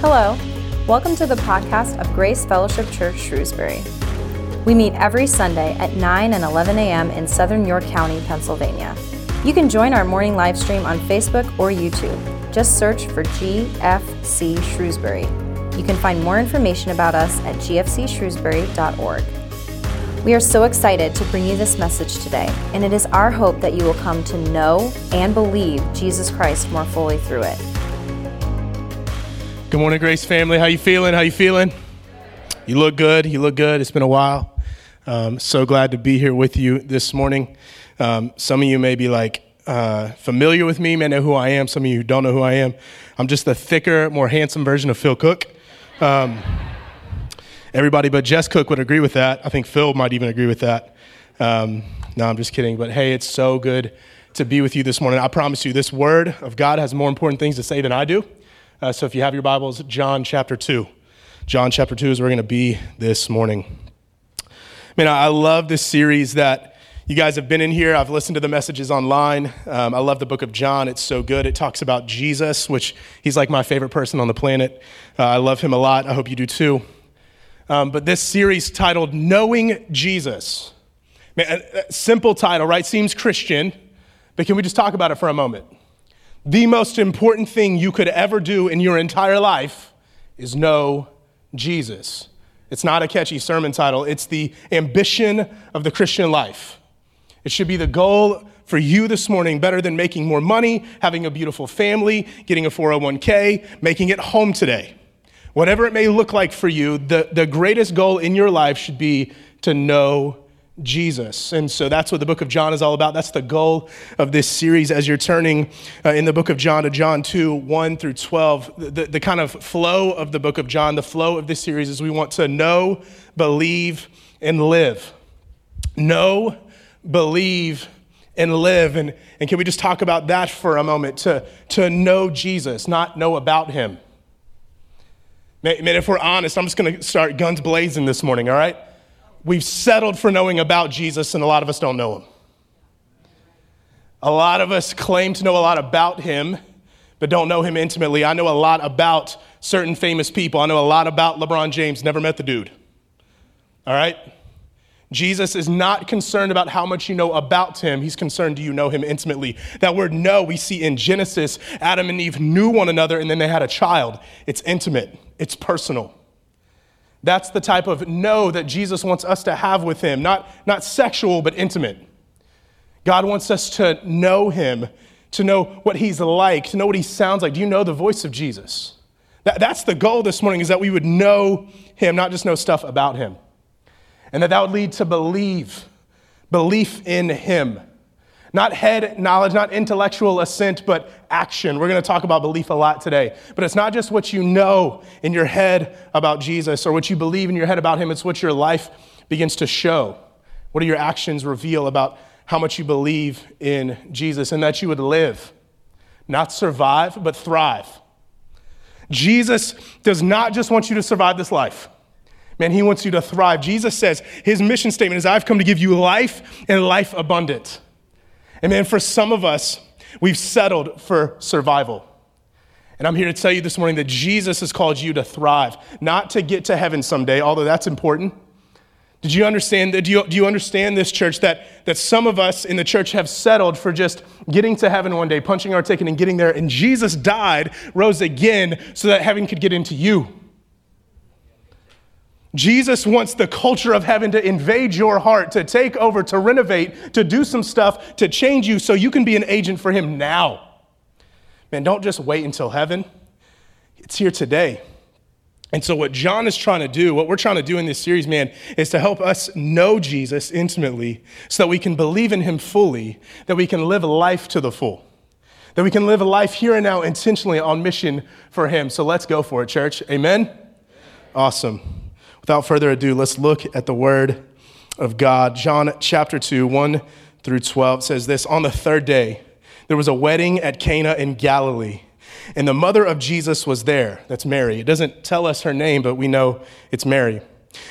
Hello, welcome to the podcast of Grace Fellowship Church Shrewsbury. We meet every Sunday at 9 and 11 a.m. in southern York County, Pennsylvania. You can join our morning live stream on Facebook or YouTube. Just search for GFC Shrewsbury. You can find more information about us at gfcshrewsbury.org. We are so excited to bring you this message today, and it is our hope that you will come to know and believe Jesus Christ more fully through it. Good morning, Grace family. How you feeling? How you feeling? You look good. You look good. It's been a while. Um, so glad to be here with you this morning. Um, some of you may be like uh, familiar with me, may know who I am. Some of you don't know who I am. I'm just the thicker, more handsome version of Phil Cook. Um, everybody but Jess Cook would agree with that. I think Phil might even agree with that. Um, no, I'm just kidding. But hey, it's so good to be with you this morning. I promise you, this word of God has more important things to say than I do. Uh, so if you have your Bibles, John chapter 2. John chapter 2 is where we're going to be this morning. Man, I love this series that you guys have been in here. I've listened to the messages online. Um, I love the book of John. It's so good. It talks about Jesus, which he's like my favorite person on the planet. Uh, I love him a lot. I hope you do too. Um, but this series titled Knowing Jesus. Man, simple title, right? Seems Christian, but can we just talk about it for a moment? The most important thing you could ever do in your entire life is know Jesus. It's not a catchy sermon title, it's the ambition of the Christian life. It should be the goal for you this morning better than making more money, having a beautiful family, getting a 401k, making it home today. Whatever it may look like for you, the, the greatest goal in your life should be to know Jesus. And so that's what the book of John is all about. That's the goal of this series as you're turning uh, in the book of John to John 2, 1 through 12. The, the, the kind of flow of the book of John, the flow of this series is we want to know, believe, and live. Know, believe, and live. And, and can we just talk about that for a moment? To, to know Jesus, not know about him. Man, if we're honest, I'm just going to start guns blazing this morning, all right? We've settled for knowing about Jesus, and a lot of us don't know him. A lot of us claim to know a lot about him, but don't know him intimately. I know a lot about certain famous people. I know a lot about LeBron James, never met the dude. All right? Jesus is not concerned about how much you know about him. He's concerned do you know him intimately. That word know we see in Genesis. Adam and Eve knew one another and then they had a child. It's intimate, it's personal. That's the type of know that Jesus wants us to have with him, not, not sexual, but intimate. God wants us to know him, to know what he's like, to know what he sounds like. Do you know the voice of Jesus? That, that's the goal this morning, is that we would know him, not just know stuff about him and that that would lead to believe, belief in Him. Not head knowledge, not intellectual assent, but action. We're going to talk about belief a lot today. But it's not just what you know in your head about Jesus or what you believe in your head about Him, it's what your life begins to show. What do your actions reveal about how much you believe in Jesus and that you would live, not survive, but thrive? Jesus does not just want you to survive this life. Man, he wants you to thrive. Jesus says his mission statement is I've come to give you life and life abundant. And man, for some of us, we've settled for survival. And I'm here to tell you this morning that Jesus has called you to thrive, not to get to heaven someday, although that's important. Did you understand that? Do you, do you understand this church that, that some of us in the church have settled for just getting to heaven one day, punching our ticket and getting there, and Jesus died, rose again, so that heaven could get into you? Jesus wants the culture of heaven to invade your heart, to take over, to renovate, to do some stuff, to change you so you can be an agent for Him now. Man, don't just wait until heaven, it's here today. And so, what John is trying to do, what we're trying to do in this series, man, is to help us know Jesus intimately so that we can believe in Him fully, that we can live a life to the full, that we can live a life here and now intentionally on mission for Him. So, let's go for it, church. Amen? Awesome. Without further ado, let's look at the word of God. John chapter 2, 1 through 12 says this On the third day, there was a wedding at Cana in Galilee, and the mother of Jesus was there. That's Mary. It doesn't tell us her name, but we know it's Mary.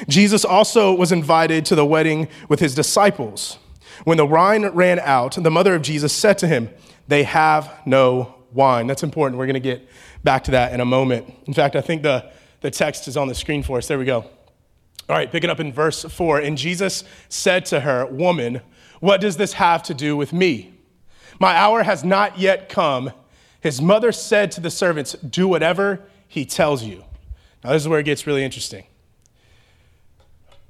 Jesus also was invited to the wedding with his disciples. When the wine ran out, the mother of Jesus said to him, They have no wine. That's important. We're going to get back to that in a moment. In fact, I think the, the text is on the screen for us. There we go. All right, picking up in verse 4. And Jesus said to her, Woman, what does this have to do with me? My hour has not yet come. His mother said to the servants, Do whatever he tells you. Now, this is where it gets really interesting.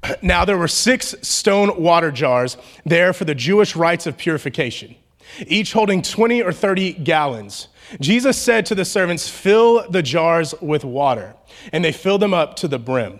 Now, there were six stone water jars there for the Jewish rites of purification, each holding 20 or 30 gallons. Jesus said to the servants, Fill the jars with water. And they filled them up to the brim.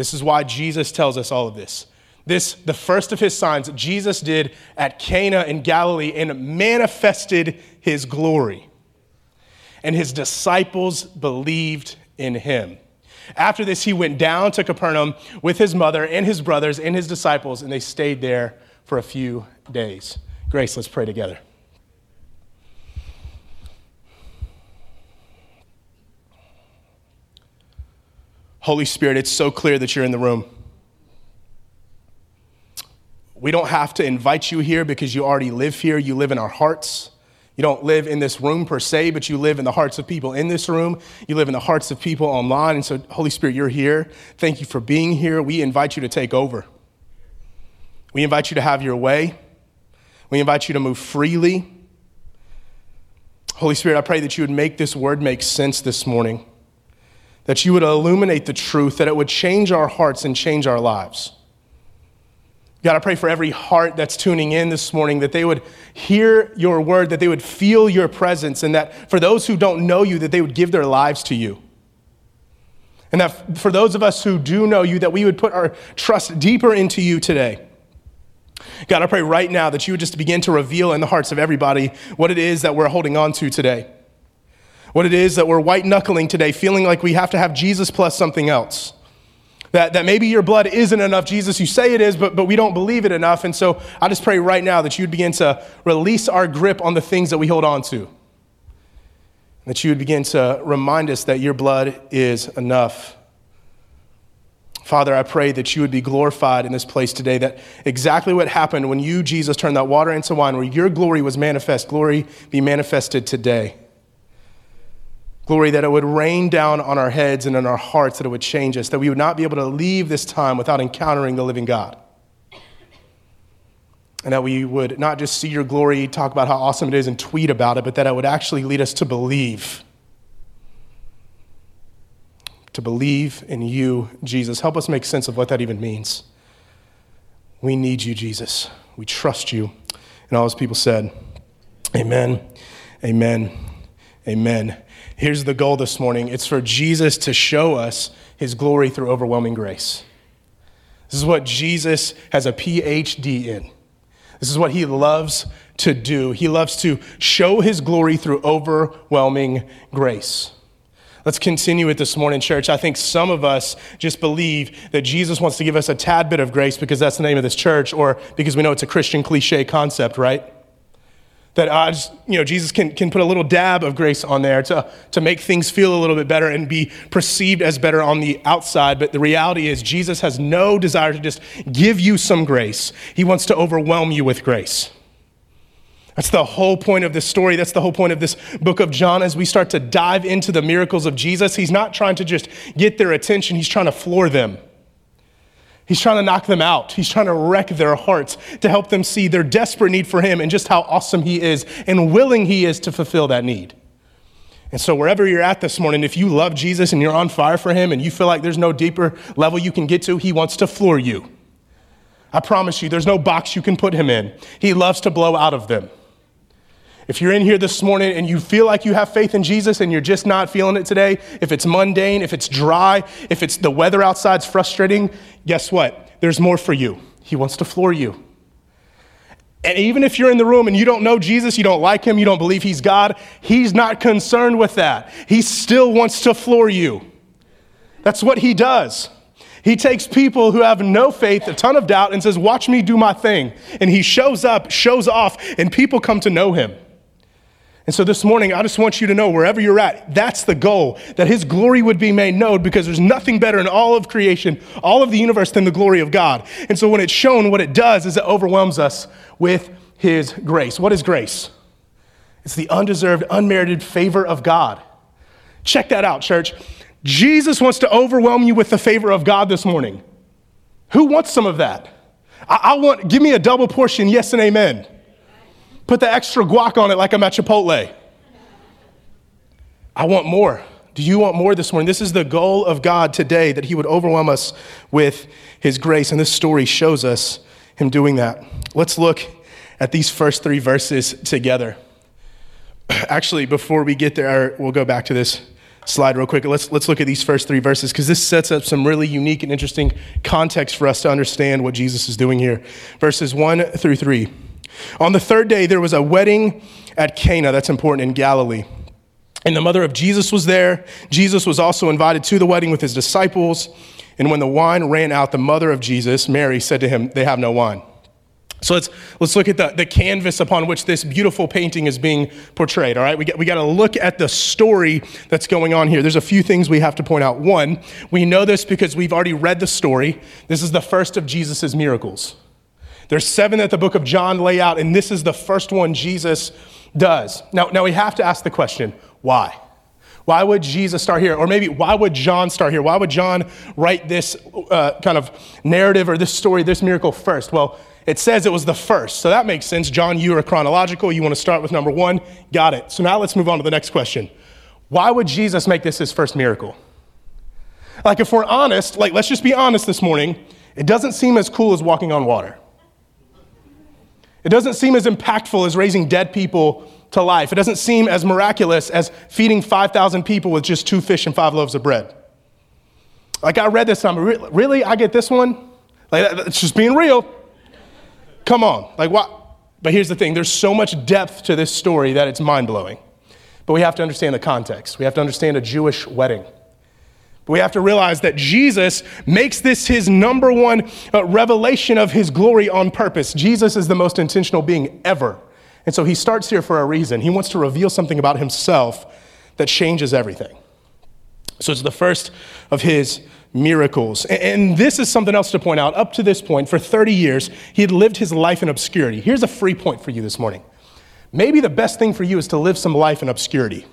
This is why Jesus tells us all of this. This, the first of his signs, Jesus did at Cana in Galilee and manifested his glory. And his disciples believed in him. After this, he went down to Capernaum with his mother and his brothers and his disciples, and they stayed there for a few days. Grace, let's pray together. Holy Spirit, it's so clear that you're in the room. We don't have to invite you here because you already live here. You live in our hearts. You don't live in this room per se, but you live in the hearts of people in this room. You live in the hearts of people online. And so, Holy Spirit, you're here. Thank you for being here. We invite you to take over. We invite you to have your way. We invite you to move freely. Holy Spirit, I pray that you would make this word make sense this morning, that you would illuminate the truth, that it would change our hearts and change our lives. God, I pray for every heart that's tuning in this morning that they would hear your word, that they would feel your presence, and that for those who don't know you, that they would give their lives to you. And that for those of us who do know you, that we would put our trust deeper into you today. God, I pray right now that you would just begin to reveal in the hearts of everybody what it is that we're holding on to today. What it is that we're white knuckling today, feeling like we have to have Jesus plus something else. That, that maybe your blood isn't enough, Jesus. You say it is, but, but we don't believe it enough. And so I just pray right now that you would begin to release our grip on the things that we hold on to. That you would begin to remind us that your blood is enough. Father, I pray that you would be glorified in this place today, that exactly what happened when you, Jesus, turned that water into wine, where your glory was manifest, glory be manifested today. Glory, that it would rain down on our heads and in our hearts, that it would change us, that we would not be able to leave this time without encountering the living God. And that we would not just see your glory, talk about how awesome it is, and tweet about it, but that it would actually lead us to believe to believe in you, Jesus. Help us make sense of what that even means. We need you, Jesus. We trust you. And all those people said, Amen, amen, amen. Here's the goal this morning it's for Jesus to show us his glory through overwhelming grace. This is what Jesus has a PhD in. This is what he loves to do. He loves to show his glory through overwhelming grace. Let's continue it this morning, church. I think some of us just believe that Jesus wants to give us a tad bit of grace because that's the name of this church, or because we know it's a Christian cliche concept, right? That uh, just, you know, Jesus can, can put a little dab of grace on there to, to make things feel a little bit better and be perceived as better on the outside. But the reality is, Jesus has no desire to just give you some grace, He wants to overwhelm you with grace. That's the whole point of this story. That's the whole point of this book of John as we start to dive into the miracles of Jesus. He's not trying to just get their attention, he's trying to floor them. He's trying to knock them out. He's trying to wreck their hearts to help them see their desperate need for him and just how awesome he is and willing he is to fulfill that need. And so, wherever you're at this morning, if you love Jesus and you're on fire for him and you feel like there's no deeper level you can get to, he wants to floor you. I promise you, there's no box you can put him in. He loves to blow out of them. If you're in here this morning and you feel like you have faith in Jesus and you're just not feeling it today, if it's mundane, if it's dry, if it's the weather outside's frustrating, guess what? There's more for you. He wants to floor you. And even if you're in the room and you don't know Jesus, you don't like him, you don't believe he's God, he's not concerned with that. He still wants to floor you. That's what he does. He takes people who have no faith, a ton of doubt, and says, Watch me do my thing. And he shows up, shows off, and people come to know him. And so this morning, I just want you to know wherever you're at, that's the goal, that his glory would be made known because there's nothing better in all of creation, all of the universe than the glory of God. And so when it's shown, what it does is it overwhelms us with his grace. What is grace? It's the undeserved, unmerited favor of God. Check that out, church. Jesus wants to overwhelm you with the favor of God this morning. Who wants some of that? I, I want, give me a double portion, yes and amen. Put the extra guac on it like I'm at Chipotle. I want more. Do you want more this morning? This is the goal of God today that He would overwhelm us with His grace. And this story shows us Him doing that. Let's look at these first three verses together. Actually, before we get there, we'll go back to this slide real quick. Let's, let's look at these first three verses because this sets up some really unique and interesting context for us to understand what Jesus is doing here. Verses one through three. On the third day, there was a wedding at Cana, that's important, in Galilee. And the mother of Jesus was there. Jesus was also invited to the wedding with his disciples. And when the wine ran out, the mother of Jesus, Mary, said to him, They have no wine. So let's, let's look at the, the canvas upon which this beautiful painting is being portrayed, all right? We, got, we got to look at the story that's going on here. There's a few things we have to point out. One, we know this because we've already read the story. This is the first of Jesus' miracles. There's seven that the book of John lay out, and this is the first one Jesus does. Now, now we have to ask the question, why? Why would Jesus start here? Or maybe why would John start here? Why would John write this uh, kind of narrative or this story, this miracle first? Well, it says it was the first. So that makes sense. John, you are chronological. You want to start with number one. Got it. So now let's move on to the next question. Why would Jesus make this his first miracle? Like, if we're honest, like, let's just be honest this morning, it doesn't seem as cool as walking on water. It doesn't seem as impactful as raising dead people to life. It doesn't seem as miraculous as feeding 5,000 people with just two fish and five loaves of bread. Like, I read this number. Really? I get this one? Like, it's just being real. Come on. Like, what? But here's the thing there's so much depth to this story that it's mind blowing. But we have to understand the context. We have to understand a Jewish wedding. We have to realize that Jesus makes this his number one uh, revelation of his glory on purpose. Jesus is the most intentional being ever. And so he starts here for a reason. He wants to reveal something about himself that changes everything. So it's the first of his miracles. And this is something else to point out. Up to this point, for 30 years, he had lived his life in obscurity. Here's a free point for you this morning. Maybe the best thing for you is to live some life in obscurity.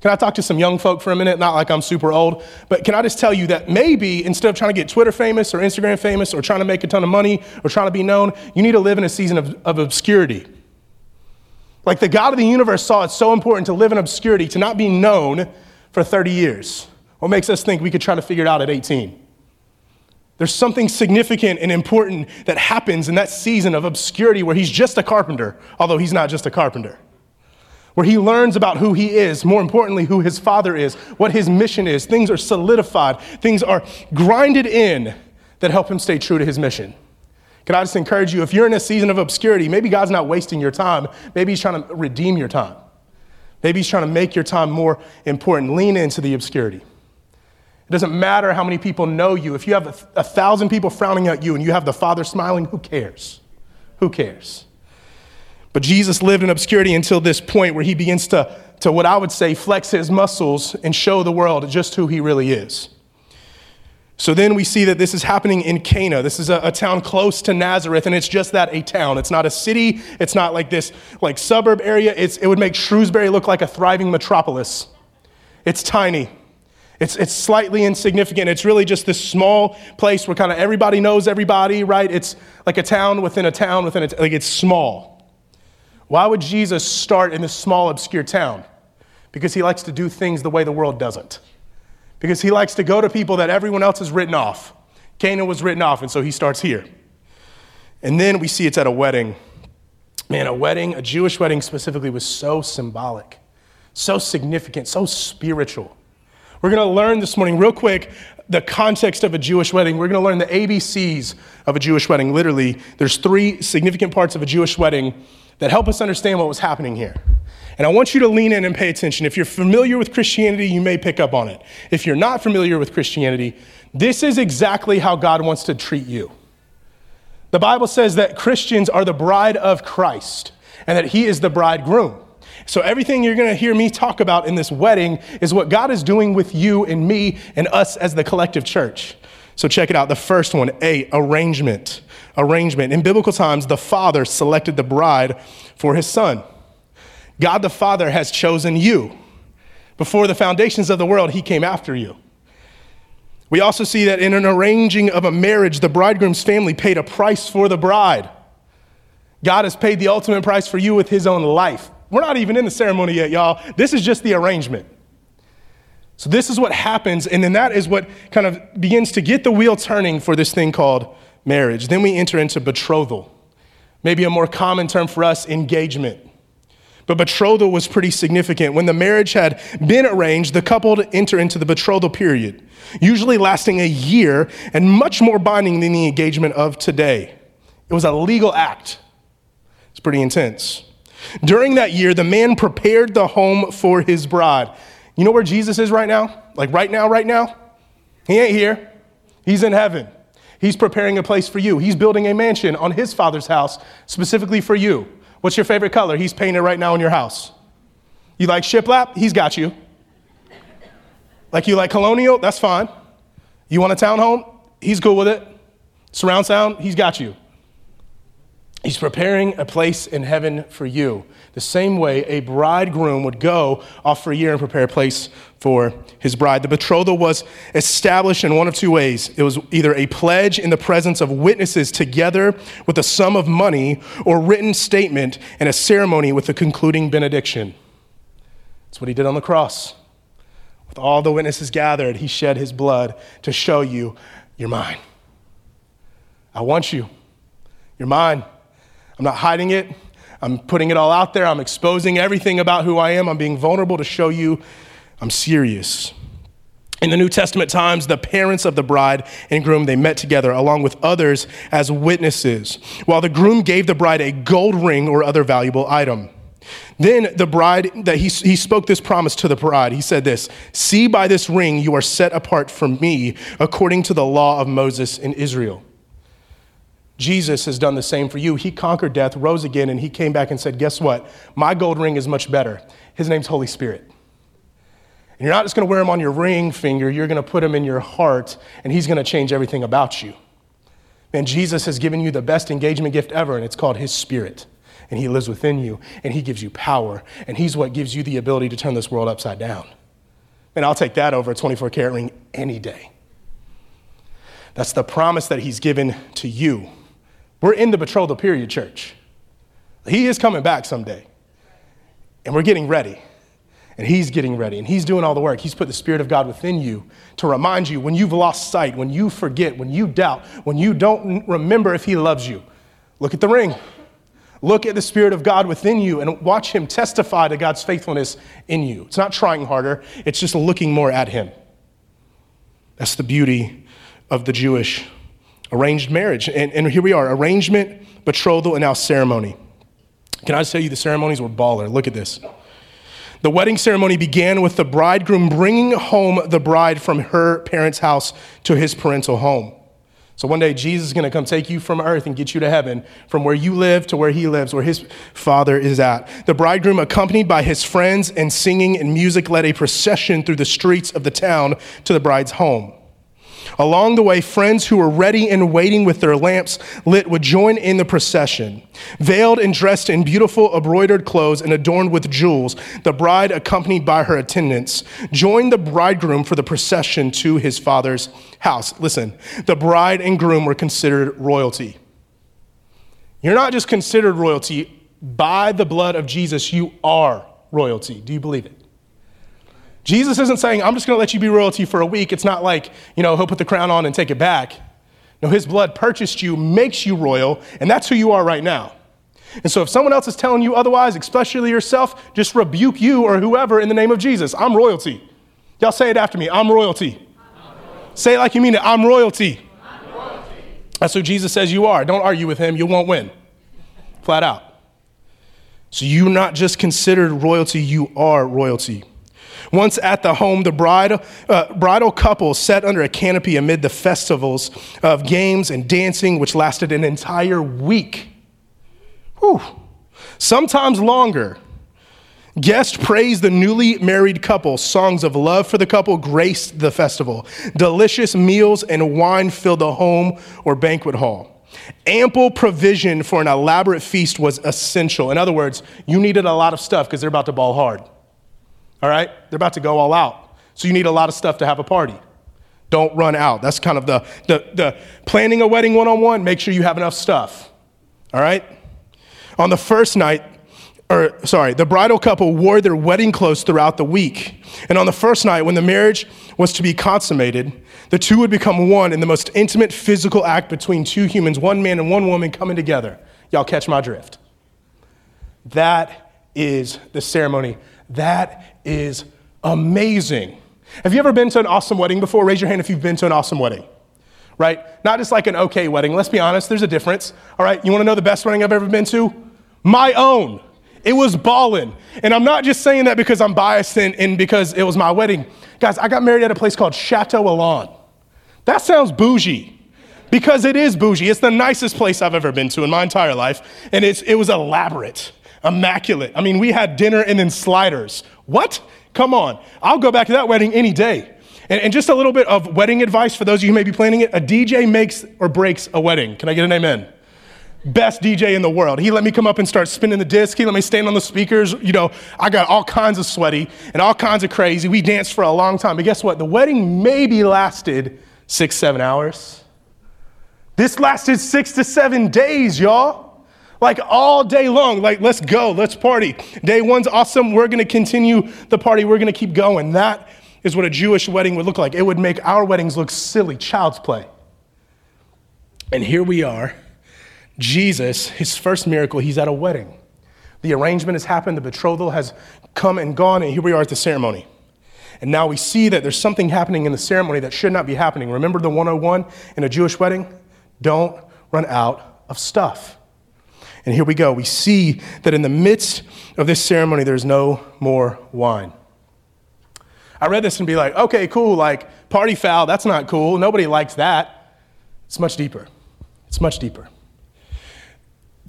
Can I talk to some young folk for a minute? Not like I'm super old, but can I just tell you that maybe instead of trying to get Twitter famous or Instagram famous or trying to make a ton of money or trying to be known, you need to live in a season of, of obscurity. Like the God of the universe saw it so important to live in obscurity, to not be known for 30 years. What makes us think we could try to figure it out at 18? There's something significant and important that happens in that season of obscurity where he's just a carpenter, although he's not just a carpenter. Where he learns about who he is, more importantly, who his father is, what his mission is. Things are solidified, things are grinded in that help him stay true to his mission. Can I just encourage you, if you're in a season of obscurity, maybe God's not wasting your time, maybe he's trying to redeem your time. Maybe he's trying to make your time more important. Lean into the obscurity. It doesn't matter how many people know you. If you have a, a thousand people frowning at you and you have the Father smiling, who cares? Who cares? But Jesus lived in obscurity until this point where he begins to, to what I would say, flex his muscles and show the world just who he really is. So then we see that this is happening in Cana. This is a, a, town close to Nazareth, and it's just that a town. It's not a city. It's not like this like suburb area. It's, it would make Shrewsbury look like a thriving metropolis. It's tiny. It's, it's slightly insignificant. It's really just this small place where kind of everybody knows everybody, right? It's like a town within a town within a t- like it's small. Why would Jesus start in this small, obscure town? Because he likes to do things the way the world doesn't. Because he likes to go to people that everyone else has written off. Cana was written off, and so he starts here. And then we see it's at a wedding. Man, a wedding, a Jewish wedding specifically, was so symbolic, so significant, so spiritual. We're going to learn this morning, real quick, the context of a Jewish wedding. We're going to learn the ABCs of a Jewish wedding. Literally, there's three significant parts of a Jewish wedding that help us understand what was happening here. And I want you to lean in and pay attention. If you're familiar with Christianity, you may pick up on it. If you're not familiar with Christianity, this is exactly how God wants to treat you. The Bible says that Christians are the bride of Christ and that He is the bridegroom. So, everything you're going to hear me talk about in this wedding is what God is doing with you and me and us as the collective church. So, check it out. The first one A, arrangement. Arrangement. In biblical times, the father selected the bride for his son. God the Father has chosen you. Before the foundations of the world, he came after you. We also see that in an arranging of a marriage, the bridegroom's family paid a price for the bride. God has paid the ultimate price for you with his own life. We're not even in the ceremony yet, y'all. This is just the arrangement. So, this is what happens, and then that is what kind of begins to get the wheel turning for this thing called marriage. Then we enter into betrothal. Maybe a more common term for us, engagement. But betrothal was pretty significant. When the marriage had been arranged, the couple would enter into the betrothal period, usually lasting a year and much more binding than the engagement of today. It was a legal act. It's pretty intense. During that year, the man prepared the home for his bride. You know where Jesus is right now? Like right now, right now? He ain't here. He's in heaven. He's preparing a place for you. He's building a mansion on his father's house specifically for you. What's your favorite color? He's painted right now in your house. You like shiplap? He's got you. Like you like colonial? That's fine. You want a townhome? He's cool with it. Surround sound? He's got you. He's preparing a place in heaven for you. The same way a bridegroom would go off for a year and prepare a place for his bride. The betrothal was established in one of two ways. It was either a pledge in the presence of witnesses together with a sum of money, or written statement and a ceremony with a concluding benediction. That's what he did on the cross. With all the witnesses gathered, he shed his blood to show you, you're mine. I want you. You're mine. I'm not hiding it. I'm putting it all out there. I'm exposing everything about who I am. I'm being vulnerable to show you I'm serious. In the New Testament times, the parents of the bride and groom, they met together along with others as witnesses, while the groom gave the bride a gold ring or other valuable item. Then the bride, that he, he spoke this promise to the bride. He said this, see by this ring you are set apart from me according to the law of Moses in Israel. Jesus has done the same for you. He conquered death, rose again, and he came back and said, Guess what? My gold ring is much better. His name's Holy Spirit. And you're not just going to wear him on your ring finger, you're going to put him in your heart, and he's going to change everything about you. And Jesus has given you the best engagement gift ever, and it's called his spirit. And he lives within you, and he gives you power, and he's what gives you the ability to turn this world upside down. And I'll take that over a 24 karat ring any day. That's the promise that he's given to you. We're in the betrothal period, church. He is coming back someday. And we're getting ready. And he's getting ready. And he's doing all the work. He's put the Spirit of God within you to remind you when you've lost sight, when you forget, when you doubt, when you don't remember if he loves you. Look at the ring. Look at the Spirit of God within you and watch him testify to God's faithfulness in you. It's not trying harder, it's just looking more at him. That's the beauty of the Jewish arranged marriage. And, and here we are arrangement, betrothal, and now ceremony. Can I just tell you the ceremonies were baller? Look at this. The wedding ceremony began with the bridegroom bringing home the bride from her parents' house to his parental home. So one day Jesus is going to come take you from earth and get you to heaven, from where you live to where he lives, where his father is at. The bridegroom, accompanied by his friends and singing and music, led a procession through the streets of the town to the bride's home. Along the way, friends who were ready and waiting with their lamps lit would join in the procession. Veiled and dressed in beautiful embroidered clothes and adorned with jewels, the bride, accompanied by her attendants, joined the bridegroom for the procession to his father's house. Listen, the bride and groom were considered royalty. You're not just considered royalty, by the blood of Jesus, you are royalty. Do you believe it? Jesus isn't saying, I'm just going to let you be royalty for a week. It's not like, you know, he'll put the crown on and take it back. No, his blood purchased you, makes you royal, and that's who you are right now. And so if someone else is telling you otherwise, especially yourself, just rebuke you or whoever in the name of Jesus. I'm royalty. Y'all say it after me I'm royalty. I'm royalty. Say it like you mean it. I'm royalty. That's who Jesus says you are. Don't argue with him, you won't win. Flat out. So you're not just considered royalty, you are royalty. Once at the home, the bride, uh, bridal couple sat under a canopy amid the festivals of games and dancing, which lasted an entire week. Whew. Sometimes longer. Guests praised the newly married couple. Songs of love for the couple graced the festival. Delicious meals and wine filled the home or banquet hall. Ample provision for an elaborate feast was essential. In other words, you needed a lot of stuff because they're about to ball hard. All right? They're about to go all out. So you need a lot of stuff to have a party. Don't run out. That's kind of the, the, the planning a wedding one on one. Make sure you have enough stuff. All right? On the first night, or sorry, the bridal couple wore their wedding clothes throughout the week. And on the first night, when the marriage was to be consummated, the two would become one in the most intimate physical act between two humans, one man and one woman coming together. Y'all catch my drift. That is the ceremony. That is amazing. Have you ever been to an awesome wedding before? Raise your hand if you've been to an awesome wedding. Right? Not just like an okay wedding. Let's be honest, there's a difference. All right, you wanna know the best wedding I've ever been to? My own. It was ballin'. And I'm not just saying that because I'm biased and, and, because it was my wedding. Guys, I got married at a place called Chateau Elan. That sounds bougie because it is bougie. It's the nicest place I've ever been to in my entire life. And it's, it was elaborate, immaculate. I mean, we had dinner and then sliders. What? Come on. I'll go back to that wedding any day. And, and just a little bit of wedding advice for those of you who may be planning it a DJ makes or breaks a wedding. Can I get an amen? best DJ in the world. He let me come up and start spinning the disc. He let me stand on the speakers. You know, I got all kinds of sweaty and all kinds of crazy. We danced for a long time. But guess what? The wedding maybe lasted six, seven hours. This lasted six to seven days, y'all. Like all day long. Like, let's go, let's party. Day one's awesome. We're going to continue the party. We're going to keep going. That is what a Jewish wedding would look like. It would make our weddings look silly, child's play. And here we are Jesus, his first miracle, he's at a wedding. The arrangement has happened, the betrothal has come and gone, and here we are at the ceremony. And now we see that there's something happening in the ceremony that should not be happening. Remember the 101 in a Jewish wedding? Don't run out of stuff. And here we go. We see that in the midst of this ceremony, there's no more wine. I read this and be like, okay, cool, like party foul, that's not cool. Nobody likes that. It's much deeper. It's much deeper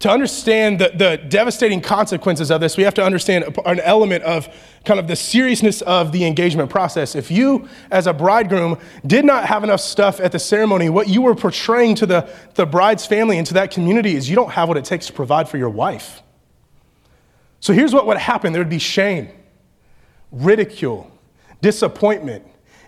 to understand the, the devastating consequences of this, we have to understand an element of kind of the seriousness of the engagement process. If you, as a bridegroom, did not have enough stuff at the ceremony, what you were portraying to the, the bride's family and to that community is you don't have what it takes to provide for your wife. So here's what would happen there would be shame, ridicule, disappointment,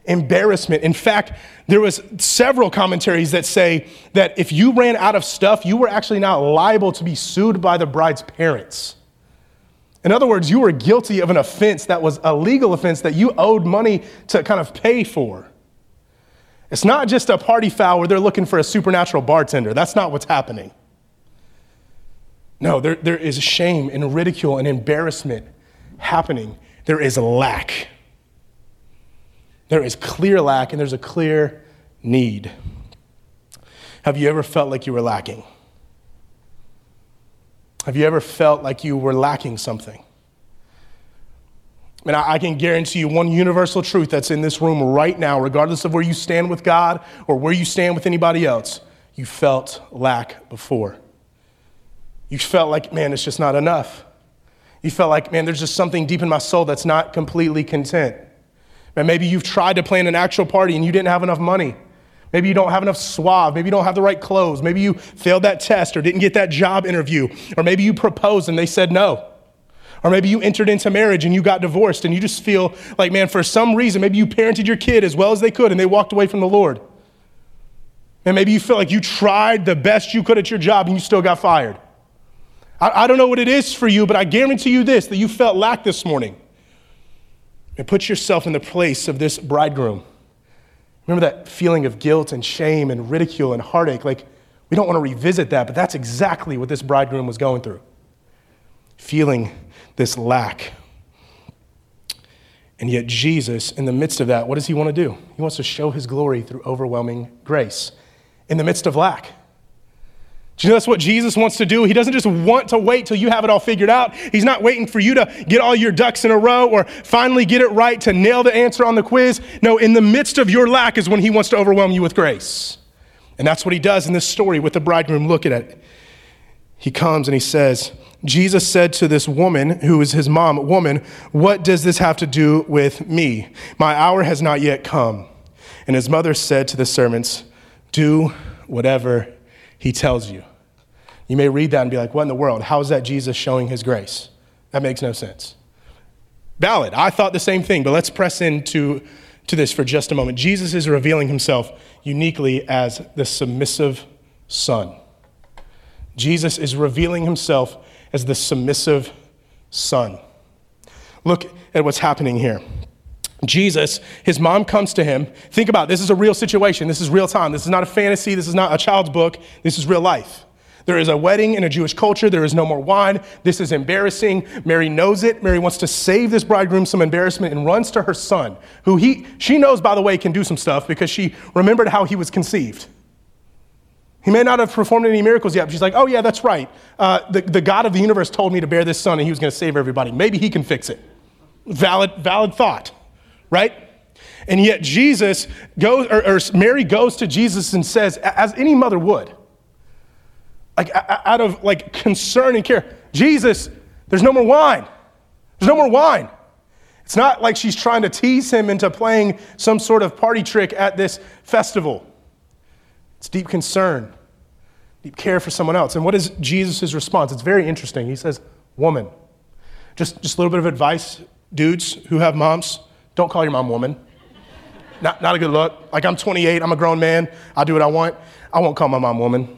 embarrassment. In fact, there was several commentaries that say that if you ran out of stuff, you were actually not liable to be sued by the bride's parents. In other words, you were guilty of an offense that was a legal offense that you owed money to kind of pay for. It's not just a party foul where they're looking for a supernatural bartender. That's not what's happening. No, there, there is shame and ridicule and embarrassment happening. There is lack. There is clear lack and there's a clear need. Have you ever felt like you were lacking? Have you ever felt like you were lacking something? And I, can guarantee you one universal truth that's in this room right now, regardless of where you stand with God or where you stand with anybody else, you felt lack before. You felt like, man, it's just not enough. You felt like, man, there's just something deep in my soul that's not completely content. And maybe you've tried to plan an actual party and you didn't have enough money. Maybe you don't have enough suave. Maybe you don't have the right clothes. Maybe you failed that test or didn't get that job interview. Or maybe you proposed and they said no. Or maybe you entered into marriage and you got divorced and you just feel like, man, for some reason, maybe you parented your kid as well as they could and they walked away from the Lord. And maybe you feel like you tried the best you could at your job and you still got fired. I, I don't know what it is for you, but I guarantee you this that you felt lack this morning. And put yourself in the place of this bridegroom. Remember that feeling of guilt and shame and ridicule and heartache? Like, we don't want to revisit that, but that's exactly what this bridegroom was going through. Feeling this lack. And yet, Jesus, in the midst of that, what does he want to do? He wants to show his glory through overwhelming grace in the midst of lack. Do you know that's what Jesus wants to do? He doesn't just want to wait till you have it all figured out. He's not waiting for you to get all your ducks in a row or finally get it right to nail the answer on the quiz. No, in the midst of your lack is when he wants to overwhelm you with grace. And that's what he does in this story with the bridegroom. Look at it. He comes and he says, Jesus said to this woman, who is his mom, Woman, what does this have to do with me? My hour has not yet come. And his mother said to the servants, Do whatever he tells you. You may read that and be like, What in the world? How is that Jesus showing his grace? That makes no sense. Valid. I thought the same thing, but let's press into to this for just a moment. Jesus is revealing himself uniquely as the submissive son. Jesus is revealing himself as the submissive son. Look at what's happening here. Jesus, his mom comes to him. Think about it. this is a real situation. This is real time. This is not a fantasy. This is not a child's book. This is real life. There is a wedding in a Jewish culture. There is no more wine. This is embarrassing. Mary knows it. Mary wants to save this bridegroom some embarrassment and runs to her son, who he, she knows, by the way, can do some stuff because she remembered how he was conceived. He may not have performed any miracles yet, but she's like, oh, yeah, that's right. Uh, the, the God of the universe told me to bear this son and he was going to save everybody. Maybe he can fix it. Valid, valid thought, right? And yet Jesus goes, or, or Mary goes to Jesus and says, as any mother would, like out of like concern and care, Jesus, there's no more wine. There's no more wine. It's not like she's trying to tease him into playing some sort of party trick at this festival. It's deep concern, deep care for someone else. And what is Jesus' response? It's very interesting. He says, Woman. Just, just a little bit of advice, dudes who have moms don't call your mom woman. Not, not a good look. Like, I'm 28, I'm a grown man, I do what I want. I won't call my mom woman.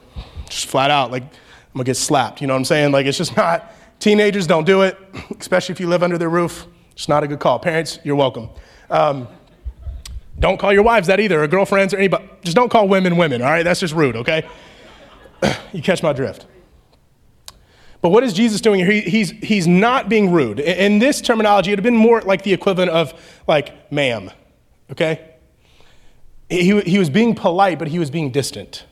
Just flat out. Like, I'm gonna get slapped. You know what I'm saying? Like, it's just not, teenagers don't do it, especially if you live under their roof. It's not a good call. Parents, you're welcome. Um, don't call your wives that either, or girlfriends, or anybody. Just don't call women women, all right? That's just rude, okay? you catch my drift. But what is Jesus doing here? He, he's, he's not being rude. In this terminology, it would have been more like the equivalent of, like, ma'am, okay? He, he was being polite, but he was being distant.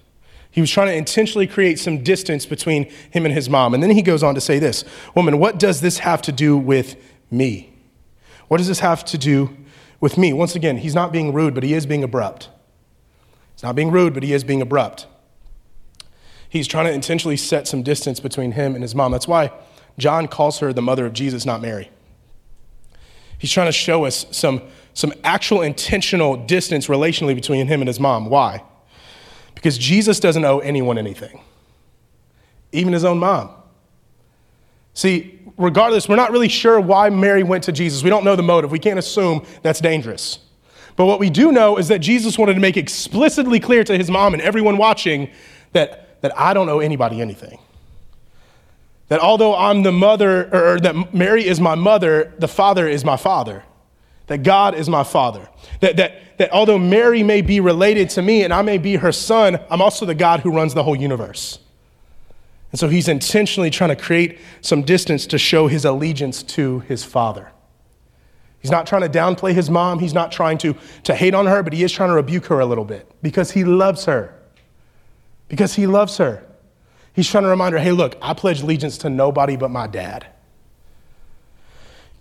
He was trying to intentionally create some distance between him and his mom. And then he goes on to say this Woman, what does this have to do with me? What does this have to do with me. Once again, he's not being rude, but he is being abrupt. He's not being rude, but he is being abrupt. He's trying to intentionally set some distance between him and his mom. That's why John calls her the mother of Jesus, not Mary. He's trying to show us some, some actual intentional distance relationally between him and his mom. Why? Because Jesus doesn't owe anyone anything, even his own mom. See, regardless, we're not really sure why Mary went to Jesus. We don't know the motive. We can't assume that's dangerous. But what we do know is that Jesus wanted to make explicitly clear to his mom and everyone watching that, that I don't owe anybody anything. That although I'm the mother, or, that Mary is my mother, the Father is my Father. That God is my Father. That, that, that although Mary may be related to me and I may be her son, I'm also the God who runs the whole universe. And so he's intentionally trying to create some distance to show his allegiance to his father. He's not trying to downplay his mom. He's not trying to, to hate on her, but he is trying to rebuke her a little bit because he loves her. Because he loves her. He's trying to remind her hey, look, I pledge allegiance to nobody but my dad.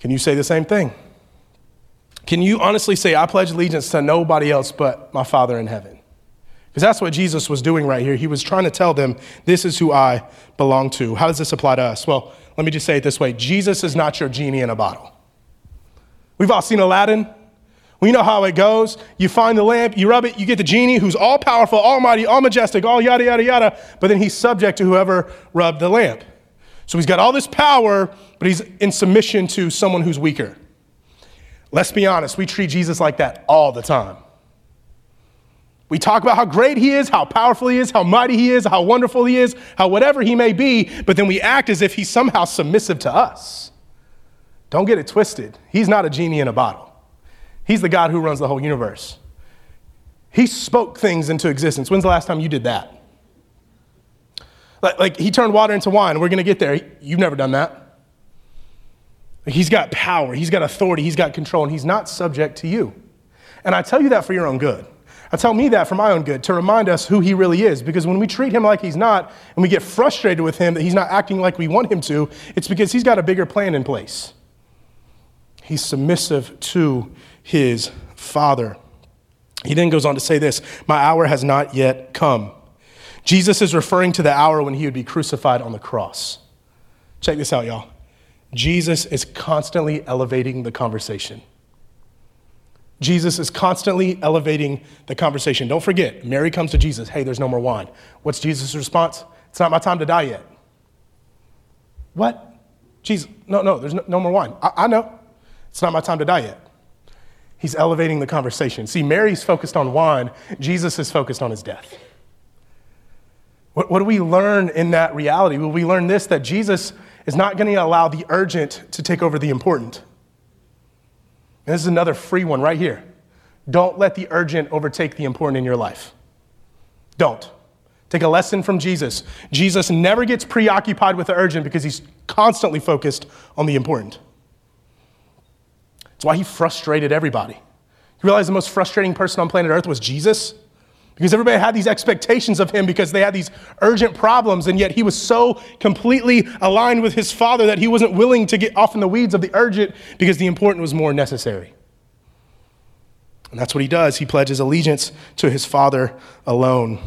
Can you say the same thing? Can you honestly say, I pledge allegiance to nobody else but my Father in heaven? Because that's what Jesus was doing right here. He was trying to tell them, This is who I belong to. How does this apply to us? Well, let me just say it this way Jesus is not your genie in a bottle. We've all seen Aladdin. We know how it goes. You find the lamp, you rub it, you get the genie who's all powerful, almighty, all majestic, all yada, yada, yada, but then he's subject to whoever rubbed the lamp. So he's got all this power, but he's in submission to someone who's weaker. Let's be honest, we treat Jesus like that all the time. We talk about how great he is, how powerful he is, how mighty he is, how wonderful he is, how whatever he may be, but then we act as if he's somehow submissive to us. Don't get it twisted. He's not a genie in a bottle, he's the God who runs the whole universe. He spoke things into existence. When's the last time you did that? Like, like he turned water into wine. We're going to get there. You've never done that. He's got power, he's got authority, he's got control, and he's not subject to you. And I tell you that for your own good. I tell me that for my own good, to remind us who he really is. Because when we treat him like he's not, and we get frustrated with him that he's not acting like we want him to, it's because he's got a bigger plan in place. He's submissive to his Father. He then goes on to say this My hour has not yet come. Jesus is referring to the hour when he would be crucified on the cross. Check this out, y'all. Jesus is constantly elevating the conversation. Jesus is constantly elevating the conversation. Don't forget, Mary comes to Jesus, hey, there's no more wine. What's Jesus' response? It's not my time to die yet. What? Jesus, no, no, there's no, no more wine. I, I know. It's not my time to die yet. He's elevating the conversation. See, Mary's focused on wine, Jesus is focused on his death. What, what do we learn in that reality? Well, we learn this that Jesus is not going to allow the urgent to take over the important. And this is another free one right here. Don't let the urgent overtake the important in your life. Don't. Take a lesson from Jesus. Jesus never gets preoccupied with the urgent because he's constantly focused on the important. That's why he frustrated everybody. You realize the most frustrating person on planet Earth was Jesus? Because everybody had these expectations of him because they had these urgent problems, and yet he was so completely aligned with his father that he wasn't willing to get off in the weeds of the urgent because the important was more necessary. And that's what he does. He pledges allegiance to his father alone.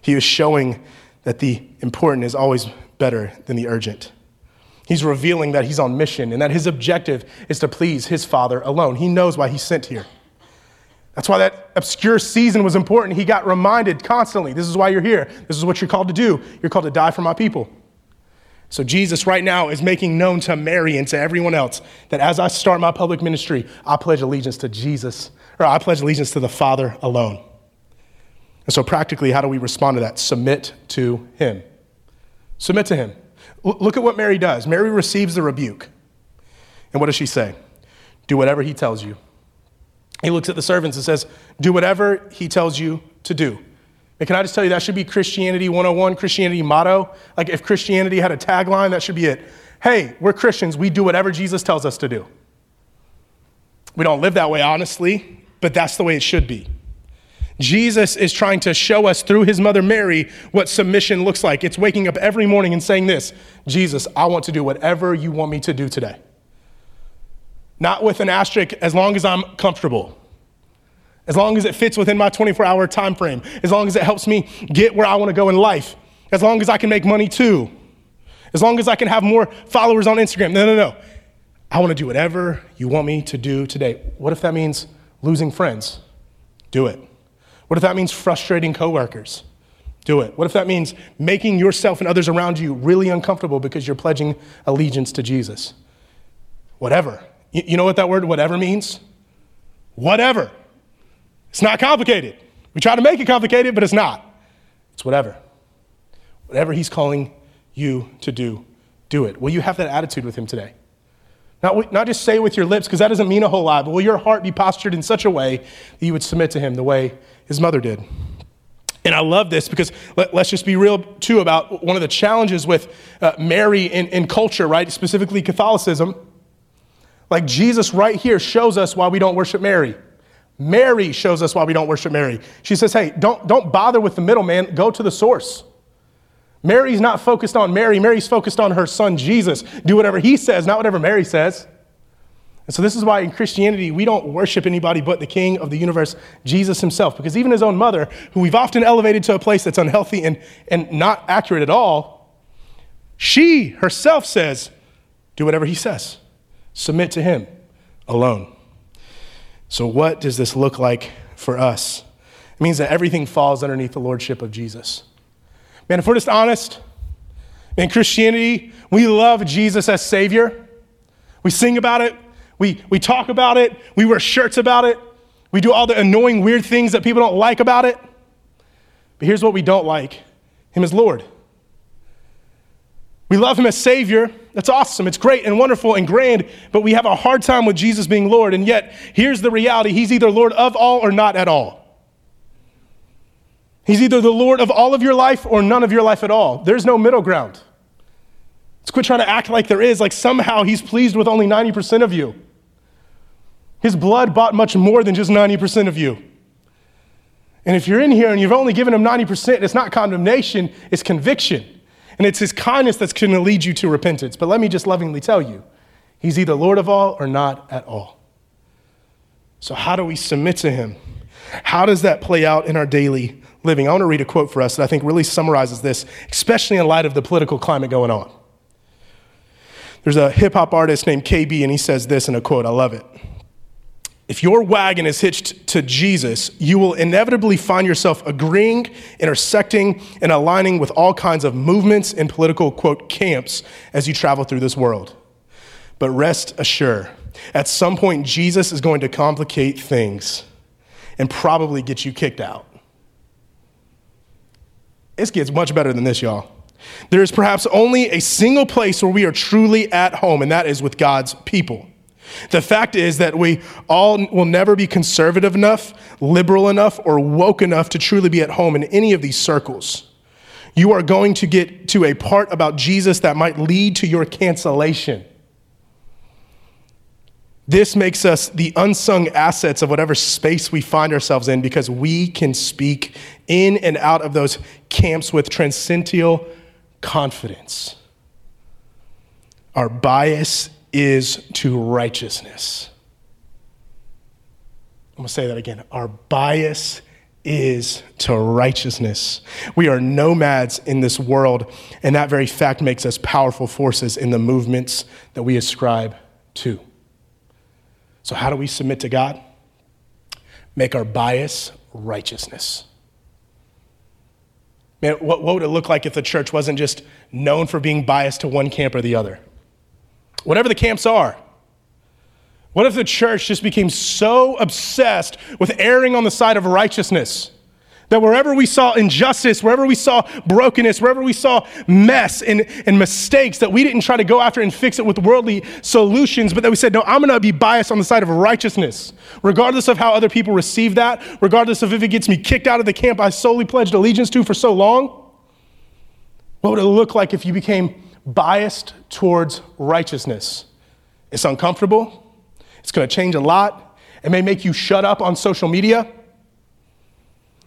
He is showing that the important is always better than the urgent. He's revealing that he's on mission and that his objective is to please his father alone. He knows why he's sent here. That's why that obscure season was important. He got reminded constantly this is why you're here. This is what you're called to do. You're called to die for my people. So, Jesus right now is making known to Mary and to everyone else that as I start my public ministry, I pledge allegiance to Jesus, or I pledge allegiance to the Father alone. And so, practically, how do we respond to that? Submit to Him. Submit to Him. Look at what Mary does. Mary receives the rebuke. And what does she say? Do whatever He tells you. He looks at the servants and says, Do whatever he tells you to do. And can I just tell you, that should be Christianity 101, Christianity motto. Like if Christianity had a tagline, that should be it. Hey, we're Christians, we do whatever Jesus tells us to do. We don't live that way, honestly, but that's the way it should be. Jesus is trying to show us through his mother Mary what submission looks like. It's waking up every morning and saying this Jesus, I want to do whatever you want me to do today not with an asterisk as long as I'm comfortable. As long as it fits within my 24 hour time frame, as long as it helps me get where I want to go in life, as long as I can make money too, as long as I can have more followers on Instagram. No, no, no. I want to do whatever you want me to do today. What if that means losing friends? Do it. What if that means frustrating coworkers? Do it. What if that means making yourself and others around you really uncomfortable because you're pledging allegiance to Jesus? Whatever. You know what that word whatever means? Whatever. It's not complicated. We try to make it complicated, but it's not. It's whatever. Whatever He's calling you to do, do it. Will you have that attitude with Him today? Not, not just say with your lips, because that doesn't mean a whole lot, but will your heart be postured in such a way that you would submit to Him the way His mother did? And I love this because let, us just be real too about one of the challenges with uh, Mary in, in culture, right? Specifically Catholicism like Jesus right here shows us why we don't worship Mary. Mary shows us why we don't worship Mary. She says, hey, don't, don't bother with the middleman, go to the source. Mary's not focused on Mary, Mary's focused on her son Jesus. Do whatever he says, not whatever Mary says. And so, this is why in Christianity, we don't worship anybody but the King of the universe, Jesus himself. Because even his own mother, who we've often elevated to a place that's unhealthy and, and not accurate at all, she herself says, do whatever he says. Submit to Him alone. So, what does this look like for us? It means that everything falls underneath the lordship of Jesus. Man, if we're just honest, in Christianity, we love Jesus as Savior. We sing about it, we, we talk about it, we wear shirts about it, we do all the annoying, weird things that people don't like about it. But here's what we don't like Him as Lord. We love him as Savior. That's awesome. It's great and wonderful and grand, but we have a hard time with Jesus being Lord. And yet, here's the reality He's either Lord of all or not at all. He's either the Lord of all of your life or none of your life at all. There's no middle ground. Let's quit trying to act like there is, like somehow he's pleased with only 90% of you. His blood bought much more than just 90% of you. And if you're in here and you've only given him 90%, it's not condemnation, it's conviction. And it's his kindness that's going to lead you to repentance. But let me just lovingly tell you, he's either Lord of all or not at all. So, how do we submit to him? How does that play out in our daily living? I want to read a quote for us that I think really summarizes this, especially in light of the political climate going on. There's a hip hop artist named KB, and he says this in a quote. I love it. If your wagon is hitched to Jesus, you will inevitably find yourself agreeing, intersecting, and aligning with all kinds of movements and political, quote, camps as you travel through this world. But rest assured, at some point, Jesus is going to complicate things and probably get you kicked out. This gets much better than this, y'all. There is perhaps only a single place where we are truly at home, and that is with God's people. The fact is that we all will never be conservative enough, liberal enough, or woke enough to truly be at home in any of these circles. You are going to get to a part about Jesus that might lead to your cancellation. This makes us the unsung assets of whatever space we find ourselves in because we can speak in and out of those camps with transcendental confidence. Our bias is to righteousness. I'm going to say that again. Our bias is to righteousness. We are nomads in this world, and that very fact makes us powerful forces in the movements that we ascribe to. So, how do we submit to God? Make our bias righteousness. Man, what, what would it look like if the church wasn't just known for being biased to one camp or the other? whatever the camps are. What if the church just became so obsessed with erring on the side of righteousness that wherever we saw injustice, wherever we saw brokenness, wherever we saw mess and, and mistakes, that we didn't try to go after and fix it with worldly solutions, but that we said, no, I'm to be biased on the side of righteousness, regardless of how other people receive that, regardless of if it gets me kicked out of the camp I solely pledged allegiance to for so long? What would it look like if you became biased towards righteousness. It's uncomfortable. It's to change a lot. It may make you shut up on social media.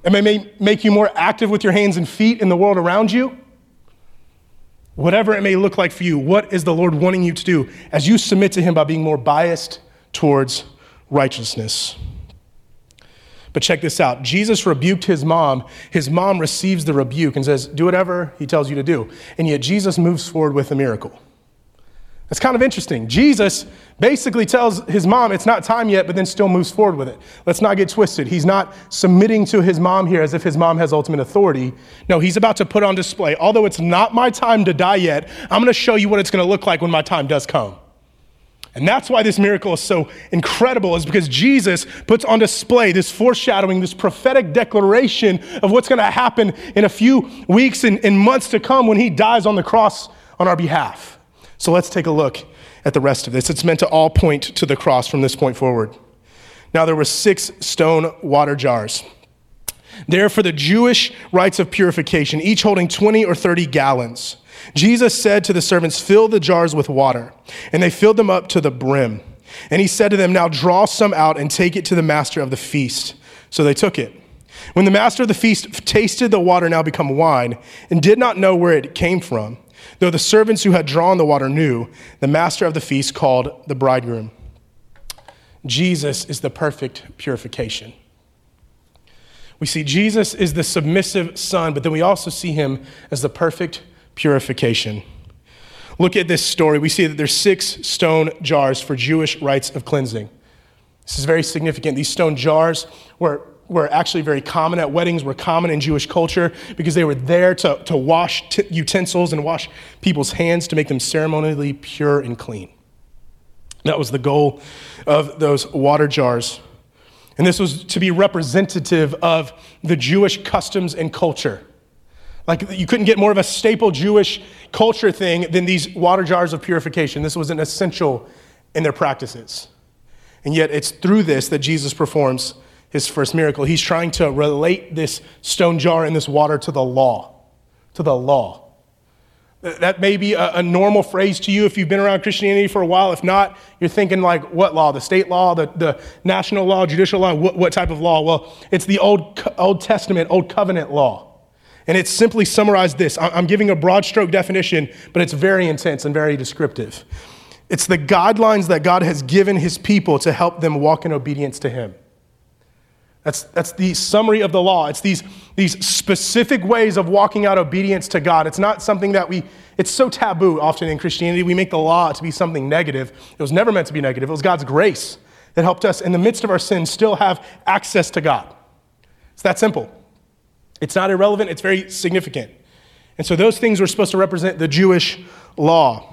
It may make you more active with your hands and feet in the world around you. Whatever it may look like for you, what is the Lord wanting you to do as you submit to Him by being more biased towards righteousness? But check this out Jesus rebuked his mom. His mom receives the rebuke and says, Do whatever he tells you to do. And yet Jesus moves forward with a miracle. It's kind of interesting. Jesus basically tells his mom it's not time yet, but then still moves forward with it. Let's not get twisted. He's not submitting to his mom here as if his mom has ultimate authority. No, he's about to put on display, although it's not my time to die yet, I'm going to show you what it's going to look like when my time does come. And that's why this miracle is so incredible, is because Jesus puts on display this foreshadowing, this prophetic declaration of what's going to happen in a few weeks and, and, months to come when he dies on the cross on our behalf. So let's take a look at the rest of this. It's meant to all point to the cross from this point forward. Now, there were six stone water jars. There for the Jewish rites of purification, each holding 20 or 30 gallons. Jesus said to the servants, Fill the jars with water. And they filled them up to the brim. And he said to them, Now draw some out and take it to the master of the feast. So they took it. When the master of the feast tasted the water now become wine and did not know where it came from, though the servants who had drawn the water knew, the master of the feast called the bridegroom. Jesus is the perfect purification. We see Jesus is the submissive son, but then we also see him as the perfect purification. Look at this story. We see that there's six stone jars for Jewish rites of cleansing. This is very significant. These stone jars were, were actually very common at weddings, were common in Jewish culture because they were there to, to wash t- utensils and wash people's hands to make them ceremonially pure and clean. That was the goal of those water jars. And this was to be representative of the Jewish customs and culture. Like you couldn't get more of a staple Jewish culture thing than these water jars of purification. This was an essential in their practices. And yet it's through this that Jesus performs his first miracle. He's trying to relate this stone jar and this water to the law, to the law. That may be a, a, normal phrase to you if you've been around Christianity for a while. If not, you're thinking like, what law? The state law, the, the national law, judicial law? What, what type of law? Well, it's the Old, Old Testament, Old Covenant law. And it's simply summarized this. I'm giving a broad stroke definition, but it's very intense and very descriptive. It's the guidelines that God has given his people to help them walk in obedience to him. That's, that's the summary of the law. It's these, these specific ways of walking out obedience to God. It's not something that we, it's so taboo often in Christianity. We make the law to be something negative. It was never meant to be negative, it was God's grace that helped us, in the midst of our sin, still have access to God. It's that simple. It's not irrelevant, it's very significant. And so those things were supposed to represent the Jewish law.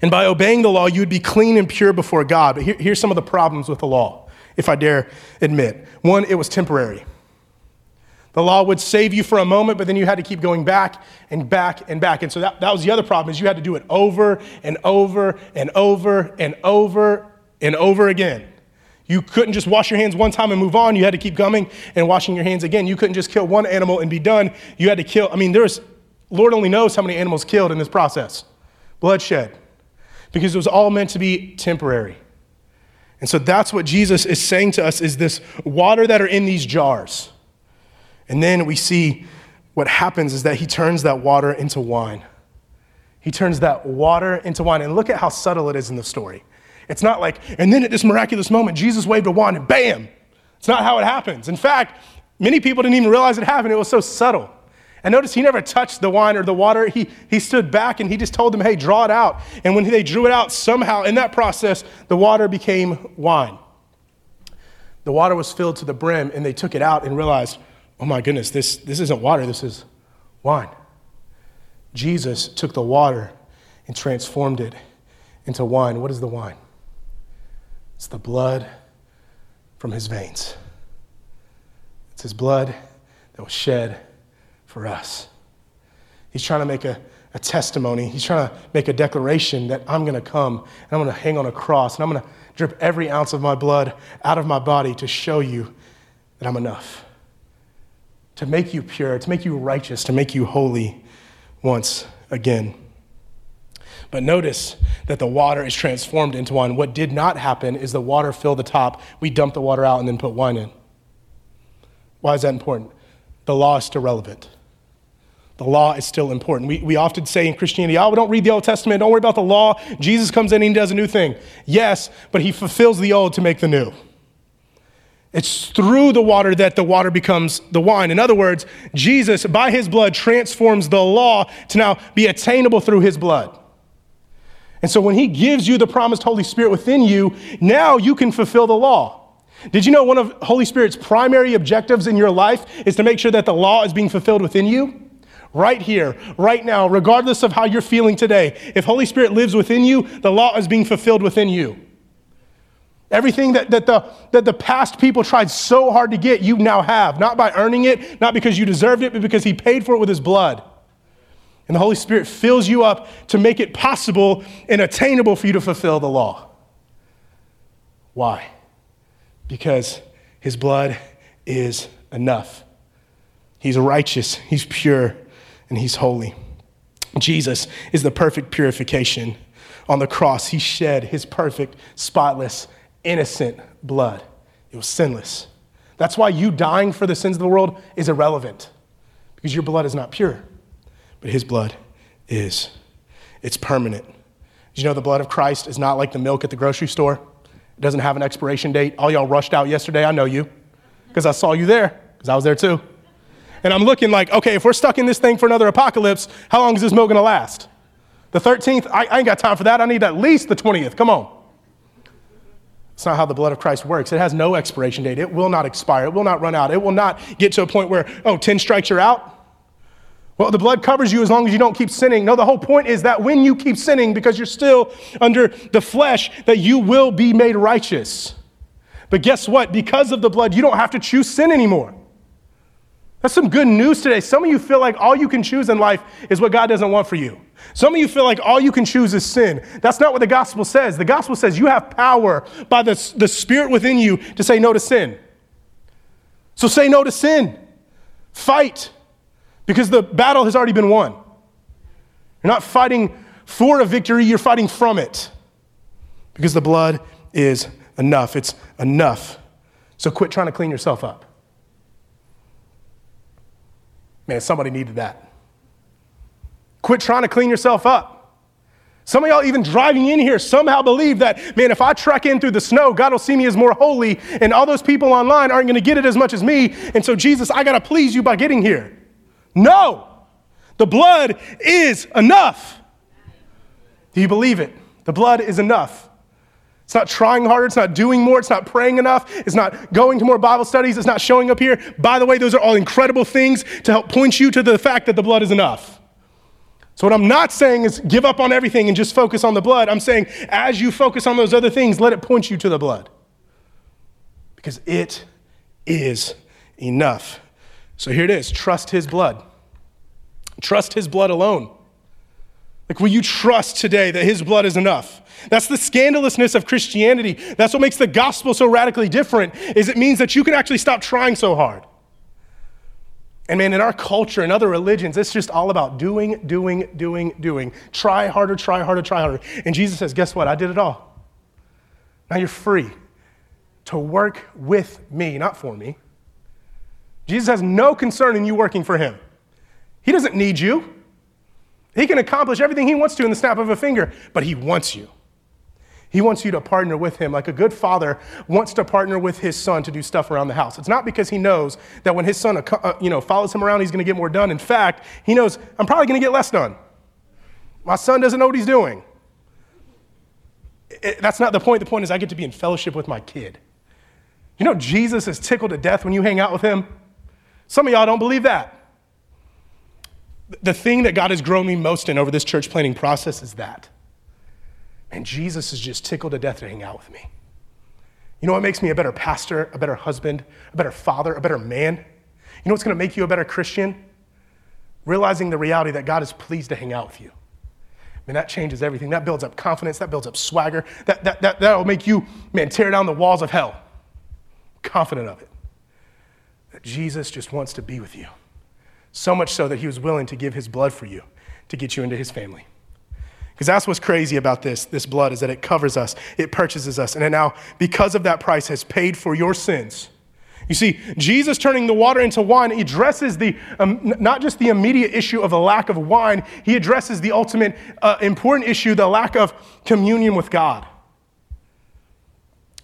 And by obeying the law, you would be clean and pure before God. But here, here's some of the problems with the law if I dare admit. One, it was temporary. The law would save you for a moment, but then you had to keep going back and back and back. And so that, that was the other problem is you had to do it over and over and over and over and over again. You couldn't just wash your hands one time and move on. You had to keep coming and washing your hands again. You couldn't just kill one animal and be done. You had to kill, I mean, there's, Lord only knows how many animals killed in this process. Bloodshed. Because it was all meant to be temporary. And so that's what Jesus is saying to us is this water that are in these jars. And then we see what happens is that he turns that water into wine. He turns that water into wine. And look at how subtle it is in the story. It's not like, and then at this miraculous moment, Jesus waved a wand and bam. It's not how it happens. In fact, many people didn't even realize it happened. It was so subtle. And notice he never touched the wine or the water. He, he stood back and he just told them, hey, draw it out. And when they drew it out, somehow in that process, the water became wine. The water was filled to the brim, and they took it out and realized, oh my goodness, this, this isn't water, this is wine. Jesus took the water and transformed it into wine. What is the wine? It's the blood from his veins. It's his blood that was shed for us. He's trying to make a, a testimony. He's trying to make a declaration that I'm going to come and I'm going to hang on a cross and I'm going to drip every ounce of my blood out of my body to show you that I'm enough. To make you pure, to make you righteous, to make you holy once again. But notice that the water is transformed into wine. What did not happen is the water filled the top. We dumped the water out and then put wine in. Why is that important? The law is still relevant the law is still important. We, we often say in Christianity, oh, we don't read the Old Testament, don't worry about the law. Jesus comes in and he does a new thing. Yes, but he fulfills the old to make the new. It's through the water that the water becomes the wine. In other words, Jesus, by his blood, transforms the law to now be attainable through his blood. And so when he gives you the promised Holy Spirit within you, now you can fulfill the law. Did you know one of Holy Spirit's primary objectives in your life is to make sure that the law is being fulfilled within you? Right here, right now, regardless of how you're feeling today. If Holy Spirit lives within you, the law is being fulfilled within you. Everything that, that, the, that the past people tried so hard to get, you now have. Not by earning it, not because you deserved it, but because He paid for it with His blood. And the Holy Spirit fills you up to make it possible and attainable for you to fulfill the law. Why? Because His blood is enough. He's righteous, He's pure, and he's holy. Jesus is the perfect purification. On the cross, he shed his perfect, spotless, innocent blood. It was sinless. That's why you dying for the sins of the world is irrelevant, because your blood is not pure, but his blood is. It's permanent. Did you know the blood of Christ is not like the milk at the grocery store? It doesn't have an expiration date. All y'all rushed out yesterday. I know you, because I saw you there, because I was there too. And I'm looking like, okay, if we're stuck in this thing for another apocalypse, how long is this milk gonna last? The 13th? I, I ain't got time for that. I need at least the 20th. Come on. It's not how the blood of Christ works. It has no expiration date. It will not expire. It will not run out. It will not get to a point where, oh, 10 strikes, you're out. Well, the blood covers you as long as you don't keep sinning. No, the whole point is that when you keep sinning, because you're still under the flesh, that you will be made righteous. But guess what? Because of the blood, you don't have to choose sin anymore. That's some good news today. Some of you feel like all you can choose in life is what God doesn't want for you. Some of you feel like all you can choose is sin. That's not what the gospel says. The gospel says you have power by the, the Spirit within you to say no to sin. So say no to sin. Fight because the battle has already been won. You're not fighting for a victory, you're fighting from it. Because the blood is enough. It's enough. So quit trying to clean yourself up. Man, somebody needed that. Quit trying to clean yourself up. Some of y'all, even driving in here, somehow believe that, man, if I trek in through the snow, God will see me as more holy, and all those people online aren't going to get it as much as me. And so, Jesus, I got to please you by getting here. No, the blood is enough. Do you believe it? The blood is enough. It's not trying harder. It's not doing more. It's not praying enough. It's not going to more Bible studies. It's not showing up here. By the way, those are all incredible things to help point you to the fact that the blood is enough. So, what I'm not saying is give up on everything and just focus on the blood. I'm saying as you focus on those other things, let it point you to the blood. Because it is enough. So, here it is trust His blood. Trust His blood alone. Like, will you trust today that His blood is enough? That's the scandalousness of Christianity. That's what makes the gospel so radically different, is it means that you can actually stop trying so hard. And man, in our culture and other religions, it's just all about doing, doing, doing, doing. Try harder, try harder, try harder. And Jesus says, Guess what? I did it all. Now you're free to work with me, not for me. Jesus has no concern in you working for him. He doesn't need you. He can accomplish everything he wants to in the snap of a finger, but he wants you. He wants you to partner with him like a good father wants to partner with his son to do stuff around the house. It's not because he knows that when his son uh, uh you know, follows him around, he's going to get more done. In fact, he knows, I'm probably going to get less done. My son doesn't know what he's doing. It, that's not the point. The point is, I get to be in fellowship with my kid. You know, Jesus is tickled to death when you hang out with him. Some of y'all don't believe that. The thing that God has grown me most in over this church planning process is that. And Jesus is just tickled to death to hang out with me. You know what makes me a better pastor, a better husband, a better father, a better man? You know what's going to make you a better Christian? Realizing the reality that God is pleased to hang out with you. Man, that changes everything. That builds up confidence. That builds up swagger. That, that, that, that'll make you, man, tear down the walls of hell. Confident of it. That Jesus just wants to be with you. So much so that he was willing to give his blood for you to get you into his family. Because that's what's crazy about this, this blood, is that it covers us, it purchases us, and now, because of that price, has paid for your sins. You see, Jesus turning the water into wine addresses the, um, not just the immediate issue of the lack of wine, he addresses the ultimate uh, important issue, the lack of communion with God.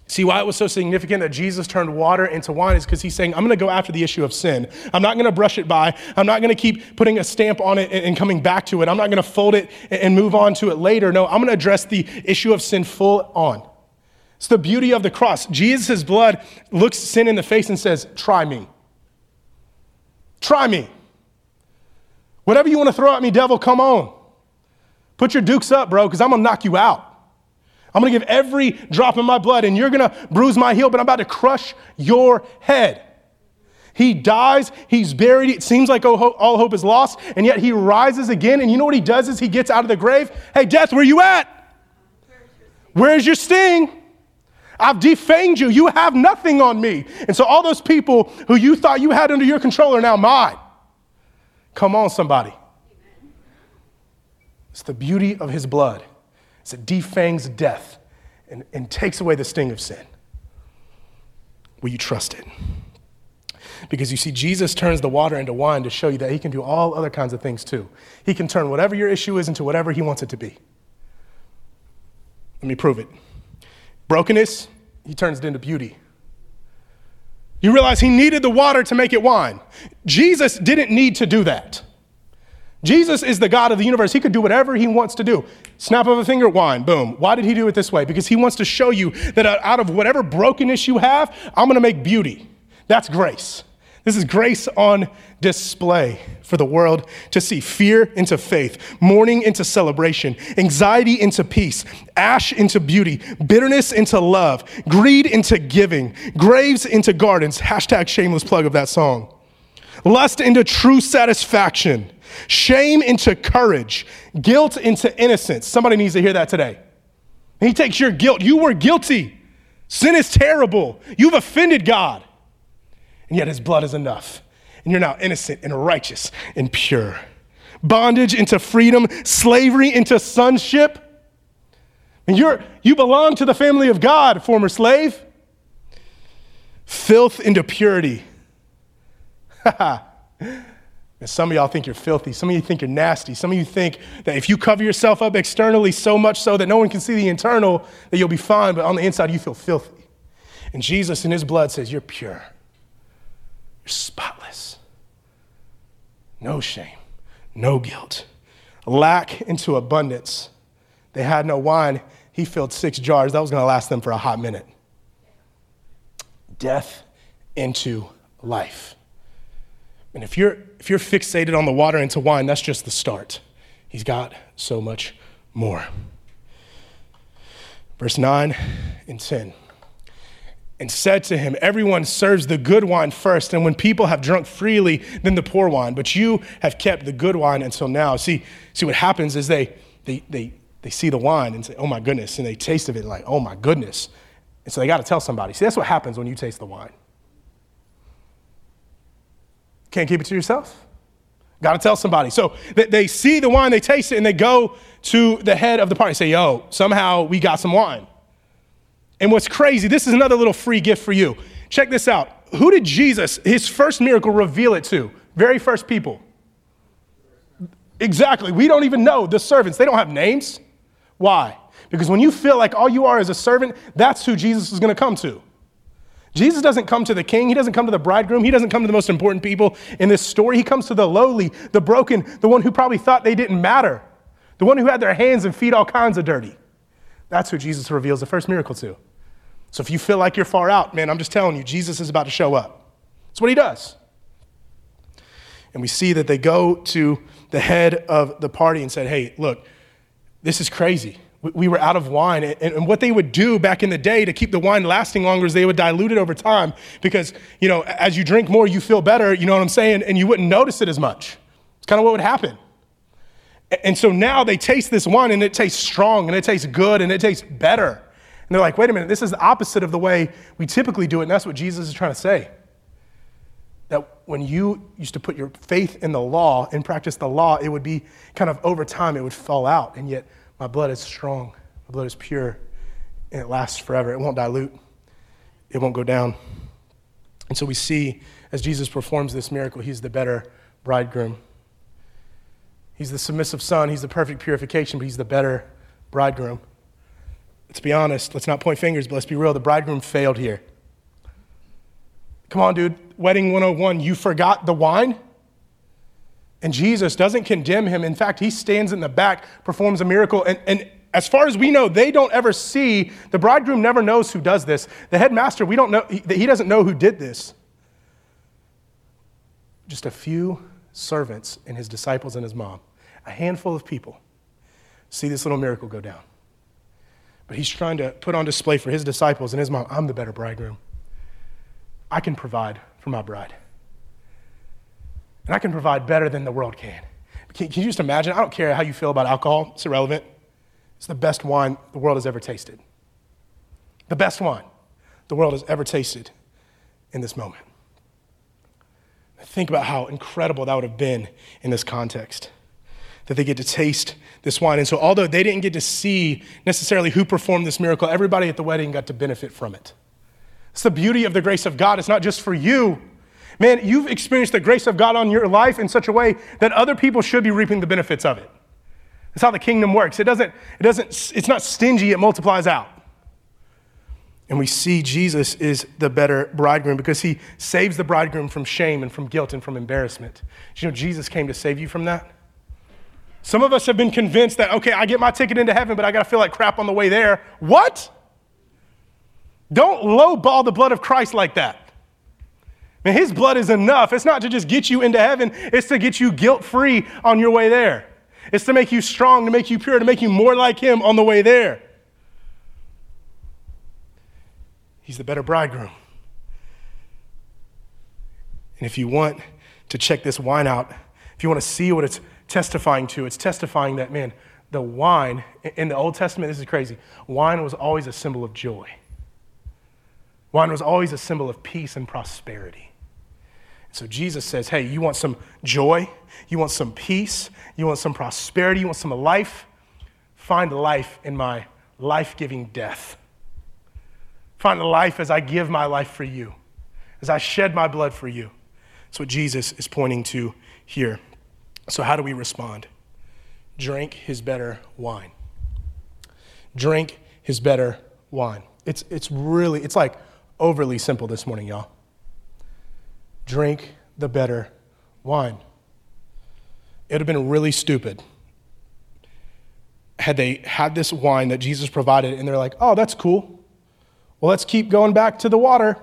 See why it was so significant that Jesus turned water into wine is because he's saying, I'm going to go after the issue of sin. I'm not going to brush it by. I'm not going to keep putting a stamp on it and coming back to it. I'm not going to fold it and move on to it later. No, I'm going to address the issue of sin full on. It's the beauty of the cross. Jesus' blood looks sin in the face and says, Try me. Try me. Whatever you want to throw at me, devil, come on. Put your dukes up, bro, because I'm going to knock you out. I'm going to give every drop of my blood, and you're going to bruise my heel, but I'm about to crush your head. He dies, he's buried. It seems like all hope is lost, and yet he rises again. And you know what he does is he gets out of the grave. Hey, death, where you at? Where's your sting? I've defanged you. You have nothing on me. And so all those people who you thought you had under your control are now mine. Come on, somebody. It's the beauty of his blood. It defangs death and, and takes away the sting of sin. Will you trust it? Because you see, Jesus turns the water into wine to show you that he can do all other kinds of things too. He can turn whatever your issue is into whatever he wants it to be. Let me prove it. Brokenness, he turns it into beauty. You realize he needed the water to make it wine. Jesus didn't need to do that. Jesus is the God of the universe. He could do whatever he wants to do. Snap of a finger, wine, boom. Why did he do it this way? Because he wants to show you that out of whatever brokenness you have, I'm going to make beauty. That's grace. This is grace on display for the world to see fear into faith, mourning into celebration, anxiety into peace, ash into beauty, bitterness into love, greed into giving, graves into gardens. Hashtag shameless plug of that song. Lust into true satisfaction shame into courage, guilt into innocence. Somebody needs to hear that today. He takes your guilt. You were guilty. Sin is terrible. You've offended God. And yet his blood is enough. And you're now innocent and righteous and pure. bondage into freedom, slavery into sonship. And you're, you belong to the family of God, former slave. Filth into purity. And some of y'all think you're filthy. Some of you think you're nasty. Some of you think that if you cover yourself up externally so much so that no one can see the internal, that you'll be fine, but on the inside you feel filthy. And Jesus in his blood says, You're pure. You're spotless. No shame, no guilt. Lack into abundance. They had no wine. He filled six jars. That was going to last them for a hot minute. Death into life. And if you're, if you're fixated on the water into wine, that's just the start. He's got so much more. Verse 9 and 10. And said to him, Everyone serves the good wine first, and when people have drunk freely, then the poor wine. But you have kept the good wine until now. See, see what happens is they, they, they, they see the wine and say, Oh my goodness. And they taste of it like, Oh my goodness. And so they got to tell somebody. See, that's what happens when you taste the wine. Can't keep it to yourself. Got to tell somebody. So they see the wine, they taste it, and they go to the head of the party. and Say, yo, somehow we got some wine. And what's crazy, this is another little free gift for you. Check this out. Who did Jesus, his first miracle, reveal it to? Very first people. Exactly. We don't even know the servants. They don't have names. Why? Because when you feel like all you are is a servant, that's who Jesus is going to come to. Jesus doesn't come to the king. He doesn't come to the bridegroom. He doesn't come to the most important people in this story. He comes to the lowly, the broken, the one who probably thought they didn't matter, the one who had their hands and feet all kinds of dirty. That's who Jesus reveals the first miracle to. So if you feel like you're far out, man, I'm just telling you, Jesus is about to show up. That's what he does. And we see that they go to the head of the party and said, hey, look, this is crazy we were out of wine. And what they would do back in the day to keep the wine lasting longer is they would dilute it over time because, you know, as you drink more, you feel better, you know what I'm saying? And you wouldn't notice it as much. It's kind of what would happen. And so now they taste this wine and it tastes strong and it tastes good and it tastes better. And they're like, wait a minute, this is the opposite of the way we typically do it. And that's what Jesus is trying to say. That when you used to put your faith in the law and practice the law, it would be kind of over time, it would fall out. And yet, my blood is strong, my blood is pure, and it lasts forever. It won't dilute, it won't go down. And so we see as Jesus performs this miracle, he's the better bridegroom. He's the submissive son, he's the perfect purification, but he's the better bridegroom. Let's be honest, let's not point fingers, but let's be real. The bridegroom failed here. Come on, dude. Wedding 101, you forgot the wine? And Jesus doesn't condemn him. In fact, he stands in the back, performs a miracle. And, and as far as we know, they don't ever see, the bridegroom never knows who does this. The headmaster, we don't know, he, he doesn't know who did this. Just a few servants and his disciples and his mom, a handful of people, see this little miracle go down. But he's trying to put on display for his disciples and his mom I'm the better bridegroom. I can provide for my bride and I can provide better than the world can. Can, can you just imagine? I don't care how you feel about alcohol, it's irrelevant. It's the best wine the world has ever tasted. The best wine the world has ever tasted in this moment. Think about how incredible that would have been in this context. That they get to taste this wine. And so, although they didn't get to see necessarily who performed this miracle, everybody at the wedding got to benefit from it. It's the beauty of the grace of God. It's not just for you, Man, you've experienced the grace of God on your life in such a way that other people should be reaping the benefits of it. That's how the kingdom works. It doesn't, it doesn't, it's not stingy, it multiplies out. And we see Jesus is the better bridegroom because he saves the bridegroom from shame and from guilt and from embarrassment. You know, Jesus came to save you from that. Some of us have been convinced that, okay, I get my ticket into heaven, but I got to feel like crap on the way there. What? Don't lowball the blood of Christ like that. Man, his blood is enough. It's not to just get you into heaven, it's to get you guilt free on your way there. It's to make you strong, to make you pure, to make you more like him on the way there. He's the better bridegroom. And if you want to check this wine out, if you want to see what it's testifying to, it's testifying that, man, the wine in the Old Testament, this is crazy. Wine was always a symbol of joy. Wine was always a symbol of peace and prosperity. So Jesus says, hey, you want some joy? You want some peace? You want some prosperity? You want some life? Find life in my life giving death. Find life as I give my life for you, as I shed my blood for you. That's what Jesus is pointing to here. So, how do we respond? Drink his better wine. Drink his better wine. It's, it's really, it's like overly simple this morning, y'all. Drink the better wine. It would have been really stupid had they had this wine that Jesus provided and they're like, oh, that's cool. Well, let's keep going back to the water.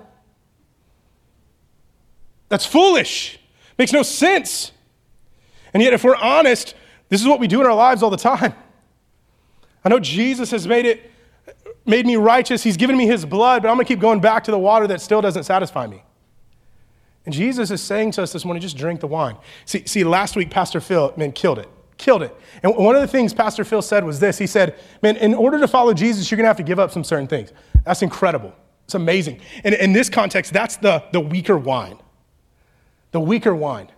That's foolish. Makes no sense. And yet, if we're honest, this is what we do in our lives all the time. I know Jesus has made it made me righteous. He's given me his blood, but I'm going to keep going back to the water that still doesn't satisfy me. And Jesus is saying to us this morning, just drink the wine. See, see last week, Pastor Phil, man, killed it. Killed it. And one of the things Pastor Phil said was this He said, man, in order to follow Jesus, you're going to have to give up some certain things. That's incredible. It's amazing. And in this context, that's the, the weaker wine. The weaker wine.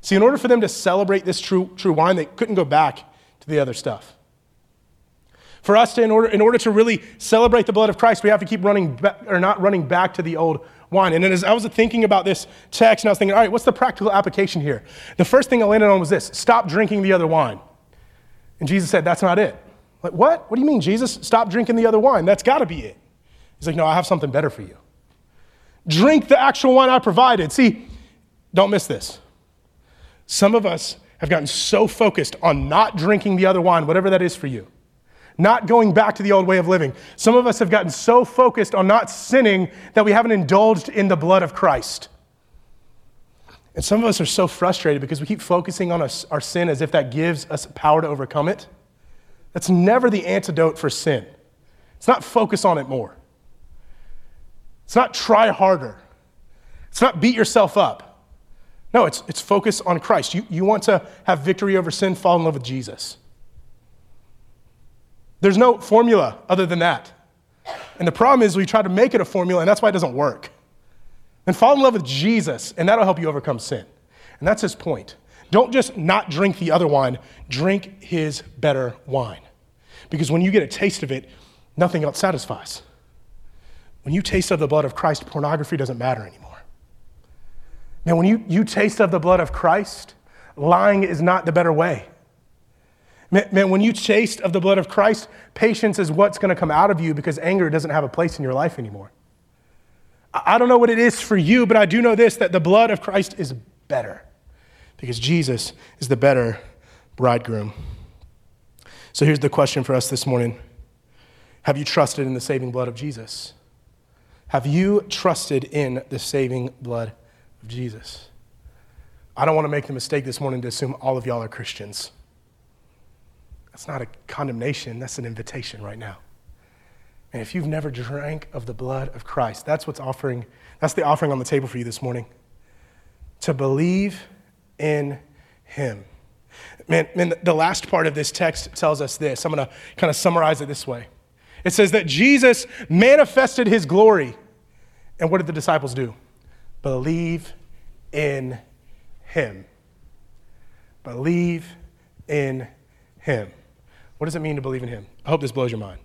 See, in order for them to celebrate this true, true wine, they couldn't go back to the other stuff. For us to, in order, in order to really celebrate the blood of Christ, we have to keep running, back, or not running back to the old wine. And then as I was thinking about this text, and I was thinking, all right, what's the practical application here? The first thing I landed on was this stop drinking the other wine. And Jesus said, that's not it. Like, what? What do you mean, Jesus? Stop drinking the other wine. That's got to be it. He's like, no, I have something better for you. Drink the actual wine I provided. See, don't miss this. Some of us have gotten so focused on not drinking the other wine, whatever that is for you not going back to the old way of living. Some of us have gotten so focused on not sinning that we haven't indulged in the blood of Christ. And some of us are so frustrated because we keep focusing on us, our sin as if that gives us power to overcome it. That's never the antidote for sin. It's not focus on it more. It's not try harder. It's not beat yourself up. No, it's, it's focus on Christ. You, you want to have victory over sin, fall in love with Jesus. There's no formula other than that. And the problem is we try to make it a formula, and that's why it doesn't work. And fall in love with Jesus, and that'll help you overcome sin. And that's his point. Don't just not drink the other wine, drink his better wine. Because when you get a taste of it, nothing else satisfies. When you taste of the blood of Christ, pornography doesn't matter anymore. Now, when you, you taste of the blood of Christ, lying is not the better way. Man, when you taste of the blood of Christ, patience is what's going to come out of you because anger doesn't have a place in your life anymore. I don't know what it is for you, but I do know this that the blood of Christ is better because Jesus is the better bridegroom. So here's the question for us this morning Have you trusted in the saving blood of Jesus? Have you trusted in the saving blood of Jesus? I don't want to make the mistake this morning to assume all of y'all are Christians. That's not a condemnation, that's an invitation right now. And if you've never drank of the blood of Christ, that's what's offering, that's the offering on the table for you this morning. To believe in him. Man, man, the last part of this text tells us this. I'm going to kind of summarize it this way. It says that Jesus manifested his glory. And what did the disciples do? Believe in him. Believe in him. What does it mean to believe in Him? I hope this blows your mind.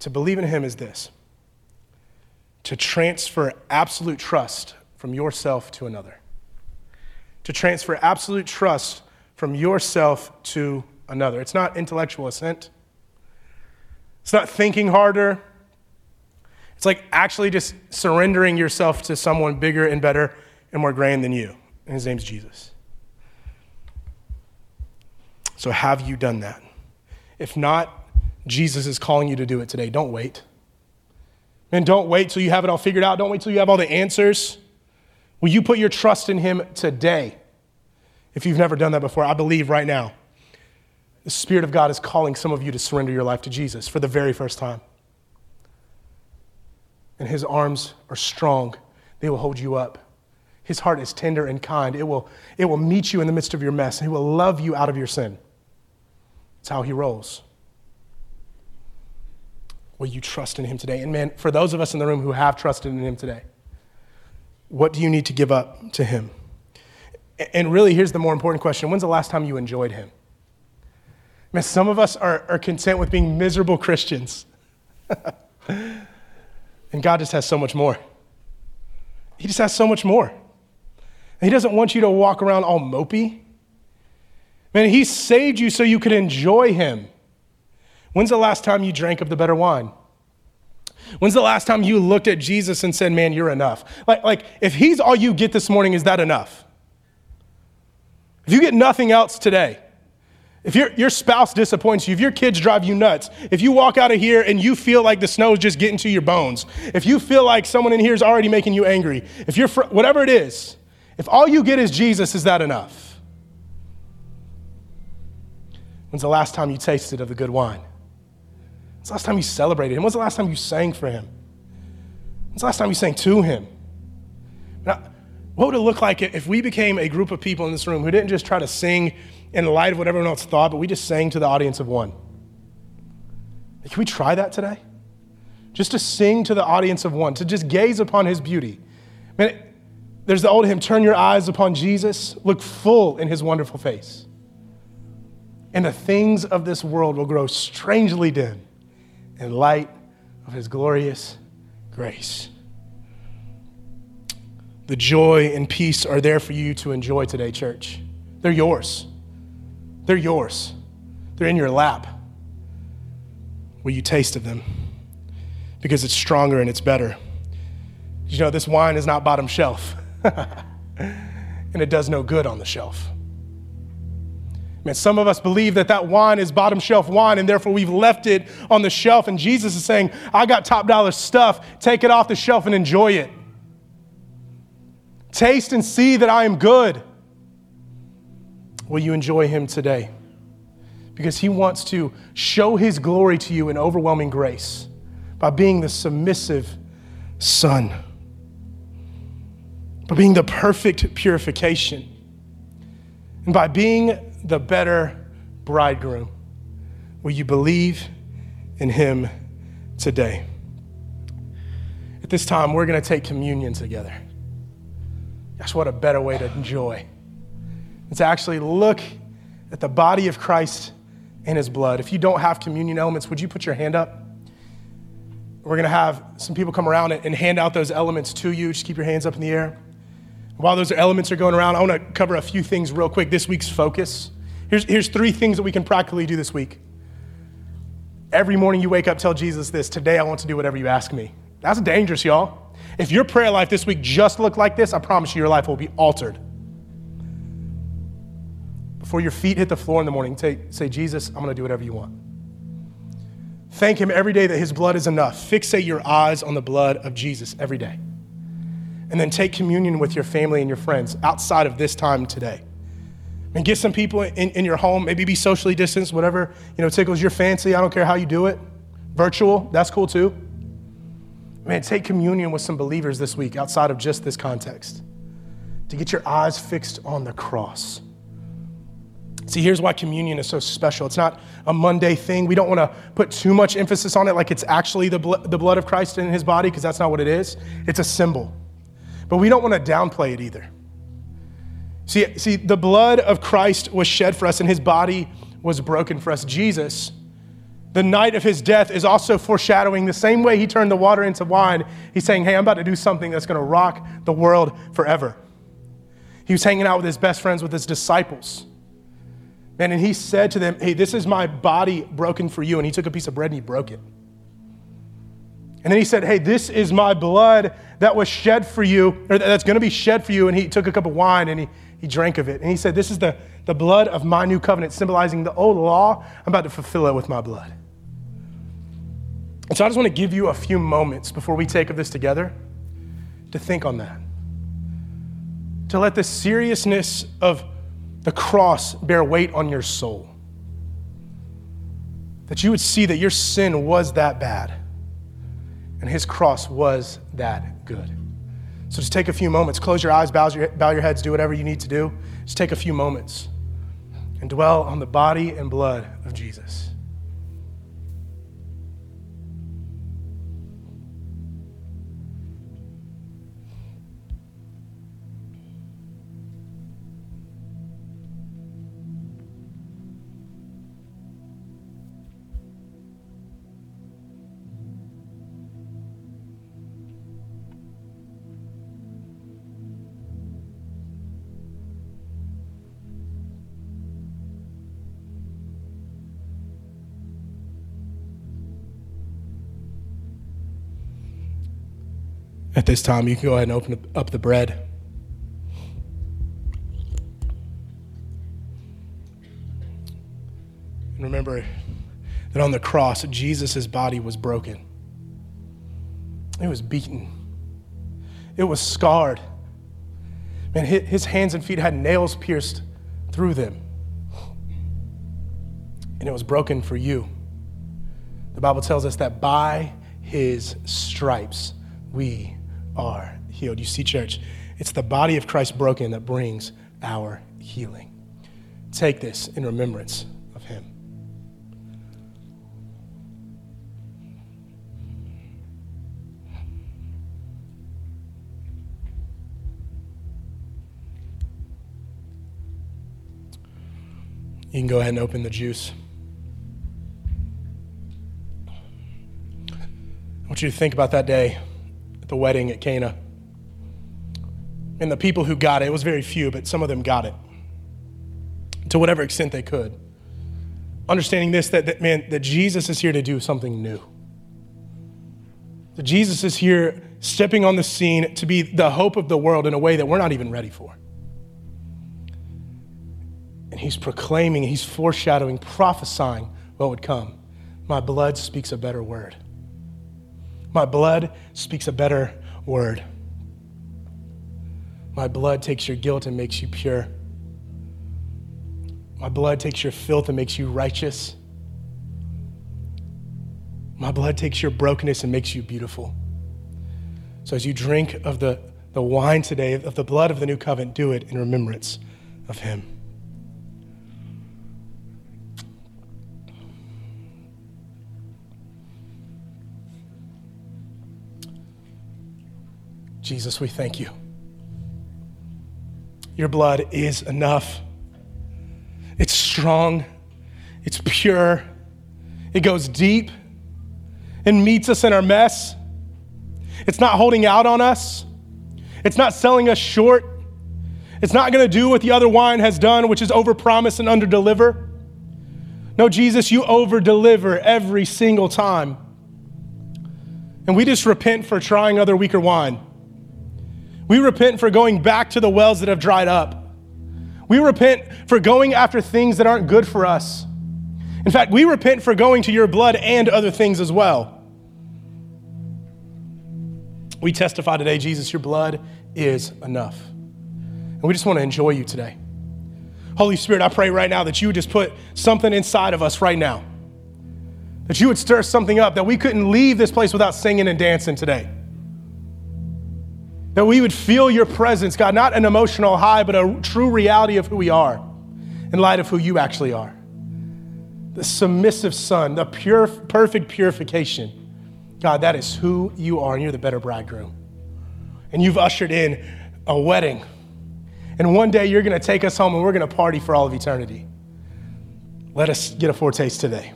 To believe in Him is this to transfer absolute trust from yourself to another. To transfer absolute trust from yourself to another. It's not intellectual assent, it's not thinking harder. It's like actually just surrendering yourself to someone bigger and better and more grand than you. And his name's Jesus. So, have you done that? If not, Jesus is calling you to do it today. Don't wait. And don't wait till you have it all figured out. Don't wait till you have all the answers. Will you put your trust in Him today? If you've never done that before, I believe right now the Spirit of God is calling some of you to surrender your life to Jesus for the very first time. And His arms are strong, they will hold you up. His heart is tender and kind. It will, it will meet you in the midst of your mess, He will love you out of your sin. It's how he rolls. Will you trust in him today? And man, for those of us in the room who have trusted in him today, what do you need to give up to Him? And really, here's the more important question When's the last time you enjoyed Him? Man, some of us are, are content with being miserable Christians. and God just has so much more. He just has so much more. He doesn't want you to walk around all mopey. Man, He saved you so you could enjoy Him. When's the last time you drank of the better wine? When's the last time you looked at Jesus and said, Man, you're enough? Like, like if He's all you get this morning, is that enough? If you get nothing else today, if your, your spouse disappoints you, if your kids drive you nuts, if you walk out of here and you feel like the snow is just getting to your bones, if you feel like someone in here is already making you angry, if you're, fr- whatever it is, if all you get is Jesus, is that enough? When's the last time you tasted of the good wine? When's the last time you celebrated him? When's the last time you sang for him? When's the last time you sang to him? Now, what would it look like if we became a group of people in this room who didn't just try to sing in light of what everyone else thought, but we just sang to the audience of one. Can we try that today? Just to sing to the audience of one, to just gaze upon his beauty. Man, there's the old hymn, turn your eyes upon Jesus, look full in his wonderful face. And the things of this world will grow strangely dim in light of his glorious grace. The joy and peace are there for you to enjoy today, church. They're yours. They're yours, they're in your lap. Will you taste of them? Because it's stronger and it's better. You know, this wine is not bottom shelf, and it does no good on the shelf. Man, some of us believe that that wine is bottom shelf wine, and therefore we've left it on the shelf. And Jesus is saying, I got top dollar stuff. Take it off the shelf and enjoy it. Taste and see that I am good. Will you enjoy him today? Because he wants to show his glory to you in overwhelming grace by being the submissive son, by being the perfect purification, and by being the better bridegroom. Will you believe in him today? At this time, we're going to take communion together. That's what a better way to enjoy It's actually look at the body of Christ and his blood. If you don't have communion elements, would you put your hand up? We're going to have some people come around and hand out those elements to you. Just keep your hands up in the air. While those elements are going around, I want to cover a few things real quick. This week's focus. Here's, here's three things that we can practically do this week. Every morning you wake up, tell Jesus this today I want to do whatever you ask me. That's dangerous, y'all. If your prayer life this week just looked like this, I promise you your life will be altered before your feet hit the floor in the morning, say, say Jesus, I'm going to do whatever you want. Thank Him every day that His blood is enough. Fixate your eyes on the blood of Jesus every day. And then take communion with your family and your friends outside of this time today. And get some people in, in your home, maybe be socially distanced, whatever you know tickles your fancy. I don't care how you do it. Virtual, that's cool too. Man, take communion with some believers this week outside of just this context. To get your eyes fixed on the cross See, here's why communion is so special. It's not a Monday thing. We don't want to put too much emphasis on it like it's actually the, bl- the blood of Christ in his body, because that's not what it is. It's a symbol. But we don't want to downplay it either. See, see, the blood of Christ was shed for us, and his body was broken for us. Jesus, the night of his death, is also foreshadowing the same way he turned the water into wine. He's saying, Hey, I'm about to do something that's going to rock the world forever. He was hanging out with his best friends, with his disciples. Man, and he said to them, Hey, this is my body broken for you. And he took a piece of bread and he broke it. And then he said, Hey, this is my blood that was shed for you, or that's going to be shed for you. And he took a cup of wine and he, he drank of it. And he said, This is the, the blood of my new covenant, symbolizing the old law. I'm about to fulfill it with my blood. And so I just want to give you a few moments before we take of this together to think on that. To let the seriousness of the cross bear weight on your soul. That you would see that your sin was that bad and his cross was that good. So just take a few moments, close your eyes, bow your, bow your heads, do whatever you need to do. Just take a few moments and dwell on the body and blood of Jesus. At this time, you can go ahead and open up the bread. And remember that on the cross, Jesus' body was broken. It was beaten. It was scarred. Man, his hands and feet had nails pierced through them. And it was broken for you. The Bible tells us that by his stripes we are healed. You see, church, it's the body of Christ broken that brings our healing. Take this in remembrance of him. You can go ahead and open the juice. I want you to think about that day the wedding at Cana. And the people who got it, it was very few, but some of them got it to whatever extent they could. Understanding this, that, that man, that Jesus is here to do something new. That Jesus is here stepping on the scene to be the hope of the world in a way that we're not even ready for. And he's proclaiming, he's foreshadowing, prophesying what would come. My blood speaks a better word. My blood speaks a better word. My blood takes your guilt and makes you pure. My blood takes your filth and makes you righteous. My blood takes your brokenness and makes you beautiful. So as you drink of the, the wine today, of the blood of the new covenant, do it in remembrance of him. Jesus, we thank you. Your blood is enough. It's strong, it's pure, it goes deep and meets us in our mess. It's not holding out on us, it's not selling us short. It's not going to do what the other wine has done, which is overpromise and underdeliver. No, Jesus, you overdeliver every single time. And we just repent for trying other weaker wine. We repent for going back to the wells that have dried up. We repent for going after things that aren't good for us. In fact, we repent for going to your blood and other things as well. We testify today, Jesus, your blood is enough. And we just want to enjoy you today. Holy Spirit, I pray right now that you would just put something inside of us right now. That you would stir something up, that we couldn't leave this place without singing and dancing today. That we would feel your presence, God, not an emotional high, but a true reality of who we are in light of who you actually are. The submissive son, the pure, perfect purification. God, that is who you are, and you're the better bridegroom. And you've ushered in a wedding. And one day you're going to take us home and we're going to party for all of eternity. Let us get a foretaste today.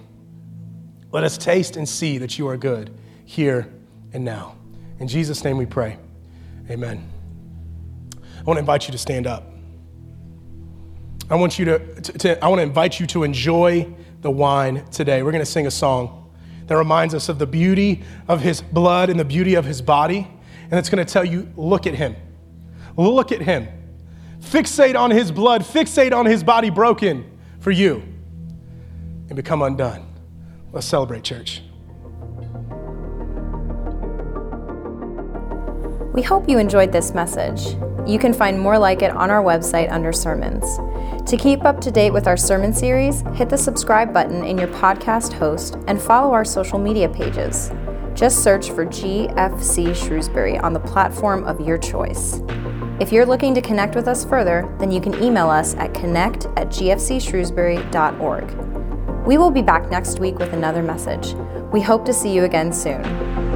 Let us taste and see that you are good here and now. In Jesus' name we pray. Amen. I want to invite you to stand up. I want you to, to, to I want to invite you to enjoy the wine today. We're going to sing a song that reminds us of the beauty of his blood and the beauty of his body. And it's going to tell you, look at him. Look at him. Fixate on his blood, fixate on his body broken for you, and become undone. Let's celebrate, church. We hope you enjoyed this message. You can find more like it on our website under sermons. To keep up to date with our sermon series, hit the subscribe button in your podcast host and follow our social media pages. Just search for GFC Shrewsbury on the platform of your choice. If you're looking to connect with us further, then you can email us at connect at gfcshrewsbury.org. We will be back next week with another message. We hope to see you again soon.